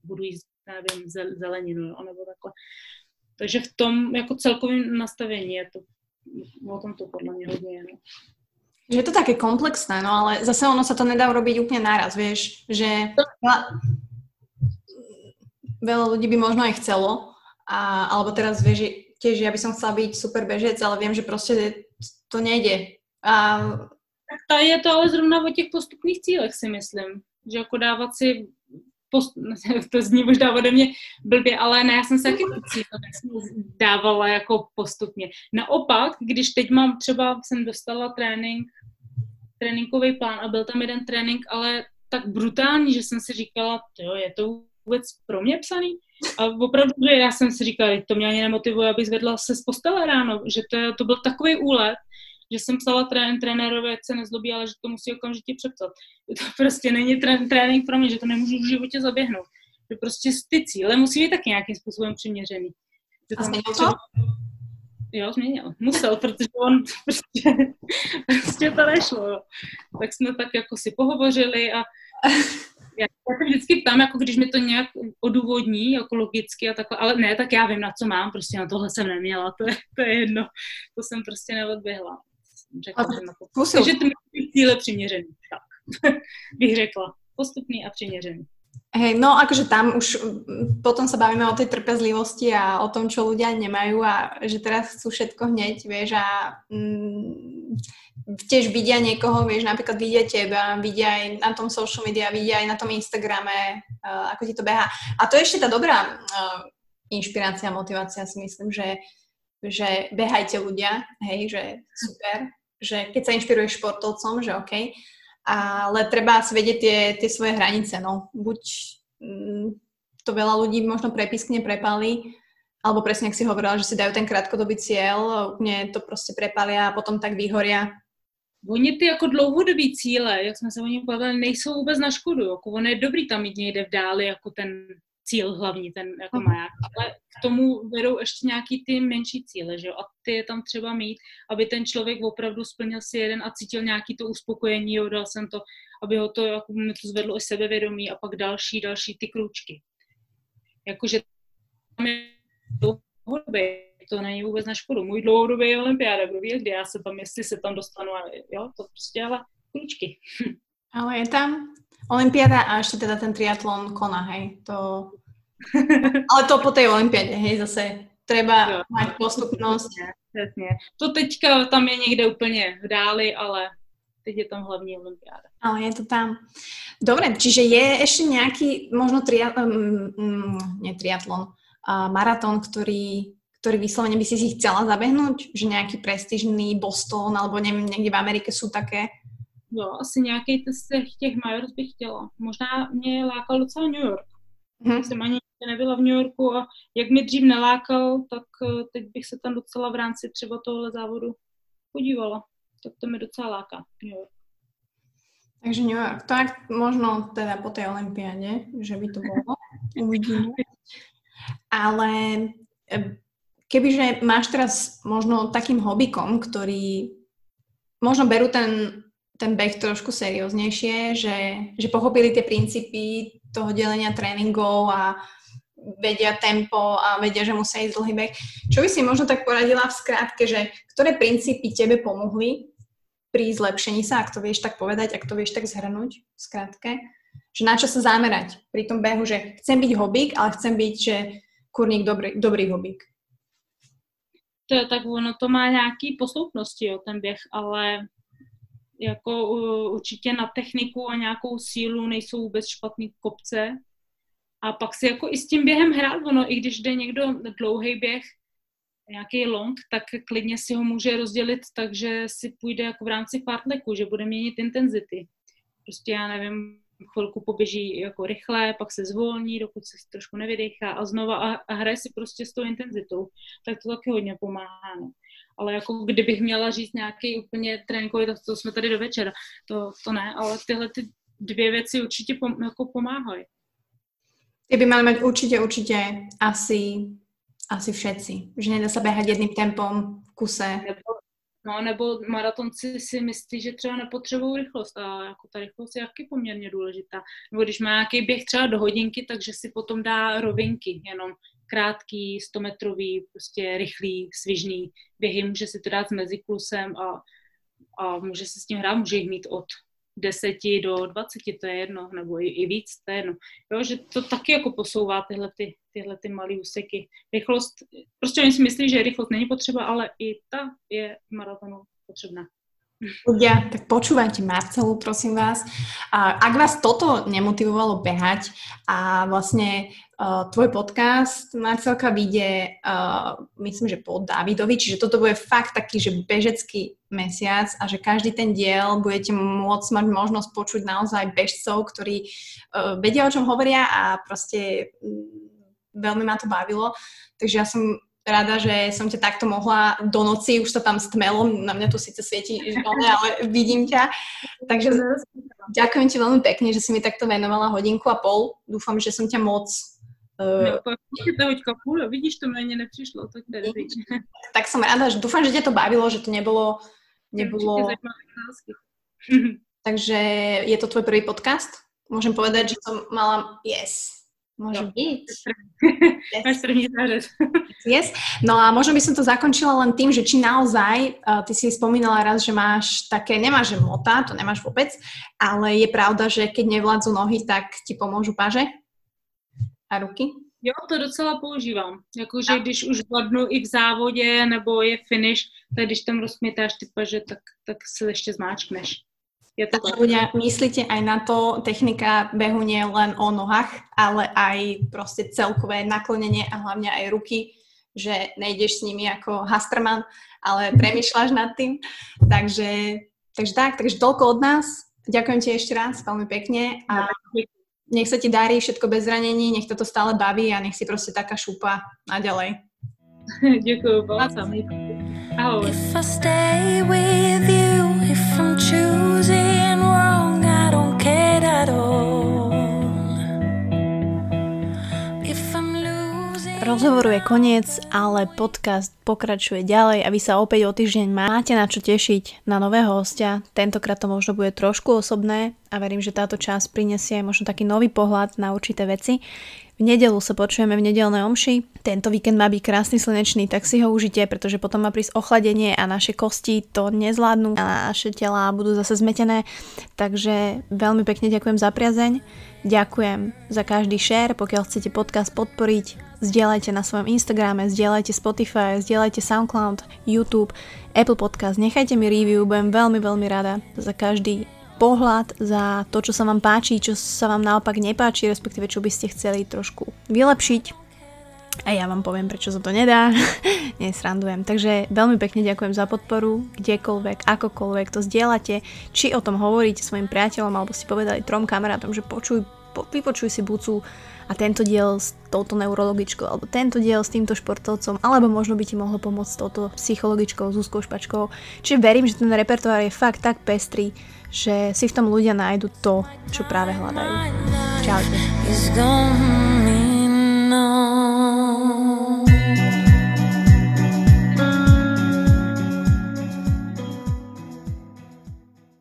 budu jíst, nevím, zeleninu, jo, nebo takhle. Takže v tom jako celkovém nastavení je to, o tom to podle mě hodně je. No. Že je to také komplexné, no ale zase ono sa to nedá urobiť úplne naraz, vieš, že veľa, veľa ľudí by možno aj chcelo, a, alebo teraz vieš, tiež ja by som chcela byť super bežec, ale viem, že prostě to nejde. A... Tak tady je to ale zrovna o těch postupných cílech si myslím, že jako dávat si post, to zní možná ode mě blbě, ale ne, já jsem se taky dávala jako postupně. Naopak, když teď mám třeba, jsem dostala trénink, tréninkový plán a byl tam jeden trénink, ale tak brutální, že jsem si říkala, jo, je to vůbec pro mě psaný? A opravdu, že já jsem si říkala, to mě ani nemotivuje, abych zvedla se z postele ráno, že to, to byl takový úlet, že jsem psala trén, trenérovi, ať se nezlobí, ale že to musí okamžitě přepsat. To prostě není trén, trénink pro mě, že to nemůžu v životě zaběhnout. Že prostě ty cíle musí být taky nějakým způsobem přiměřený. Že A změnil to? Jo, změnil. Musel, protože on prostě, prostě to nešlo. Jo. Tak jsme tak jako si pohovořili a já se vždycky ptám, jako když mi to nějak odůvodní, jako logicky a takhle, ale ne, tak já vím, na co mám, prostě na tohle jsem neměla, to je, to je jedno, to jsem prostě neodběhla. Řekla, že, na to, že ty cíle přiměřený, tak bych řekla. Postupný a přiměřený. Hej, no akože tam už potom sa bavíme o tej trpezlivosti a o tom, čo ľudia nemajú a že teraz chcú všetko hneď, vieš, a mm, tiež vidia niekoho, vieš, napríklad vidia teba, vidia aj na tom social media, vidia aj na tom Instagrame, uh, ako ti to beha. A to je ešte tá dobrá uh, inšpirácia, motivácia, si myslím, že, že behajte ľudia, hej, že super, že keď sa inšpiruješ športovcom, že OK, ale treba si vedieť tie, tie svoje hranice, no. Buď mm, to veľa ľudí možno prepiskne, prepali, alebo presne, ak si hovorila, že si dajú ten krátkodobý cieľ, úplne to prostě prepalia a potom tak vyhoria. Oni ty jako dlouhodobý cíle, jak jsme se o něm bavili, nejsou vůbec na škodu. Jako ono je dobrý tam mít někde v dáli jako ten cíl hlavní, ten jako mhm. maják. Ale k tomu vedou ještě nějaký ty menší cíle, že jo? A ty je tam třeba mít, aby ten člověk opravdu splnil si jeden a cítil nějaký to uspokojení, jo, dal jsem to, aby ho to, jako mi to zvedlo i sebevědomí a pak další, další ty krůčky. Jakože tam je dlouhodobý, to není vůbec na škodu. Můj dlouhodobý olympiáda, kdo ví, kdy já se tam, jestli se tam dostanu, a jo, to prostě ale krůčky. Ale je tam Olympiáda a ešte teda ten triatlon koná, hej, to... Ale to po tej olympiáde, hej, zase treba jo. mať postupnosť. Přesně. To teďka tam je někde úplně v dáli, ale teď je tam hlavní olympiáda. Ale je to tam. Dobre, čiže je ešte nejaký možno tria, um, um, nie triatlon, uh, maratón, ktorý, ktorý vyslovene by si si chcela zabehnúť? Že nejaký prestižný Boston alebo neviem, niekde v Amerike sú také? Jo, asi nějaký z těch, těch Majors bych chtěla. Možná mě lákal docela New York. Hmm. Jsem ani nebyla v New Yorku a jak mi dřív nelákal, tak eh, teď bych se tam docela v rámci třeba tohle závodu podívala. Tak to mi docela láká New York. Takže New York, tak možno teda po tej olympiáde, že by to bolo. Uvidíme. Ale eh, kebyže máš teraz možno takým hobbykom, ktorý možno berú ten ten beh trošku serióznejšie, že, že pochopili tie princípy toho delenia tréningov a vedia tempo a vedia, že musia ísť dlhý beh. Čo by si možno tak poradila v skrátke, že ktoré princípy tebe pomohli pri zlepšení sa, ak to vieš tak povedať, ak to vieš tak zhrnúť v skrátke, že na čo sa zamerať pri tom behu, že chcem byť hobík, ale chcem byť, že kurník dobrý, dobrý hobík. To tak, ono to má nějaký posloupnosti, jo, ten běh, ale jako určitě na techniku a nějakou sílu nejsou vůbec špatný kopce. A pak si jako i s tím během hrát, ono, i když jde někdo dlouhý běh, nějaký long, tak klidně si ho může rozdělit tak, že si půjde jako v rámci fartleku, že bude měnit intenzity. Prostě já nevím, chvilku poběží jako rychle, pak se zvolní, dokud se trošku nevydechá a znova a, a hraje si prostě s tou intenzitou. Tak to taky hodně pomáhá. No ale jako kdybych měla říct nějaký úplně tréninkový, tak to jsme tady do večera, to, to ne, ale tyhle ty dvě věci určitě pom, jako pomáhají. Ty by mali mať určite, určite asi, asi všetci. Že nedá sa behať jedným tempom v kuse. Nebo, no, nebo maratonci si myslí, že třeba nepotřebují rychlost a jako ta rychlost je taky poměrně důležitá. Nebo když má nějaký běh třeba do hodinky, takže si potom dá rovinky, jenom krátký, 100 metrový, prostě rychlý, svižný běhy, může si to dát s meziklusem a, a může se s tím hrát, může jich mít od 10 do 20, to je jedno, nebo i, i víc, to je jedno. Jo, že to taky jako posouvá tyhle, ty, tyhle ty malé úseky. Rychlost, prostě oni si myslí, že rychlost není potřeba, ale i ta je maratonu potřebná. Ľudia, tak počúvajte Marcelu, prosím vás. A ak vás toto nemotivovalo behať a vlastne uh, tvoj podcast, Marcelka, vyjde, uh, myslím, že po Davidovi, čiže toto bude fakt taký, že bežecký mesiac a že každý ten diel budete môcť mať možnosť počuť naozaj bežcov, ktorí uh, vedia, o čom hovoria a proste um, veľmi ma to bavilo. Takže ja som rada, že som ťa takto mohla do noci, už to tam stmelo, na mňa tu síce svieti, ale vidím ťa. Takže ďakujem ti veľmi pekne, že si mi takto venovala hodinku a pol. Dúfam, že som ťa moc Uh, to hoďka půl, vidíš, to mě nepřišlo, tak tady Tak som rada, že dúfam, že ťa to bavilo, že to nebolo... nebolo... Takže je to tvoj prvý podcast? Môžem povedať, že som mala... Yes. Môže byť. Máš první Yes. No a možno by som to zakončila len tým, že či naozaj, uh, ty si spomínala raz, že máš také, nemáš že mota, to nemáš vôbec, ale je pravda, že keď nevládzu nohy, tak ti pomôžu paže? a ruky? Jo, to docela používám. Jakože a... když už vladnu i v závodě, nebo je finish, tak když tam rozkmětáš ty paže, tak, tak se ještě zmáčkneš. Je to tak. Ľudia, myslíte aj na to, technika behu nie len o nohách, ale aj proste celkové naklonenie a hlavne aj ruky, že nejdeš s nimi ako Hasterman, ale premýšľaš nad tým. Takže, takže tak, takže toľko od nás. Ďakujem ti ešte raz veľmi pekne a nech sa ti darí všetko bez zranení, nech to stále baví a nech si proste taká šupa naďalej. Ďakujem, bola sa mi. Ahoj. If I stay with you, if I'm choosing Rozhovoru je koniec, ale podcast pokračuje ďalej a vy sa opäť o týždeň máte na čo tešiť na nového hostia. Tentokrát to možno bude trošku osobné a verím, že táto časť prinesie možno taký nový pohľad na určité veci. V nedelu sa počujeme v nedelnej omši. Tento víkend má byť krásny slnečný, tak si ho užite, pretože potom má prísť ochladenie a naše kosti to nezvládnu a naše tela budú zase zmetené. Takže veľmi pekne ďakujem za priazeň. Ďakujem za každý share, pokiaľ chcete podcast podporiť, zdieľajte na svojom Instagrame, zdieľajte Spotify, zdieľajte SoundCloud, YouTube, Apple Podcast, nechajte mi review, budem veľmi, veľmi rada za každý pohľad, za to, čo sa vám páči, čo sa vám naopak nepáči, respektíve čo by ste chceli trošku vylepšiť. A ja vám poviem, prečo sa to nedá. Nesrandujem. Takže veľmi pekne ďakujem za podporu, kdekoľvek, akokoľvek to zdieľate, či o tom hovoríte svojim priateľom, alebo si povedali trom kamarátom, že počuj, po, vypočuj si bucu a tento diel s touto neurologičkou, alebo tento diel s týmto športovcom, alebo možno by ti mohlo pomôcť s touto psychologičkou, Zuzkou Špačkou. Čiže verím, že ten repertoár je fakt tak pestrý, že si v tom ľudia nájdu to, čo práve hľadajú. Čaute.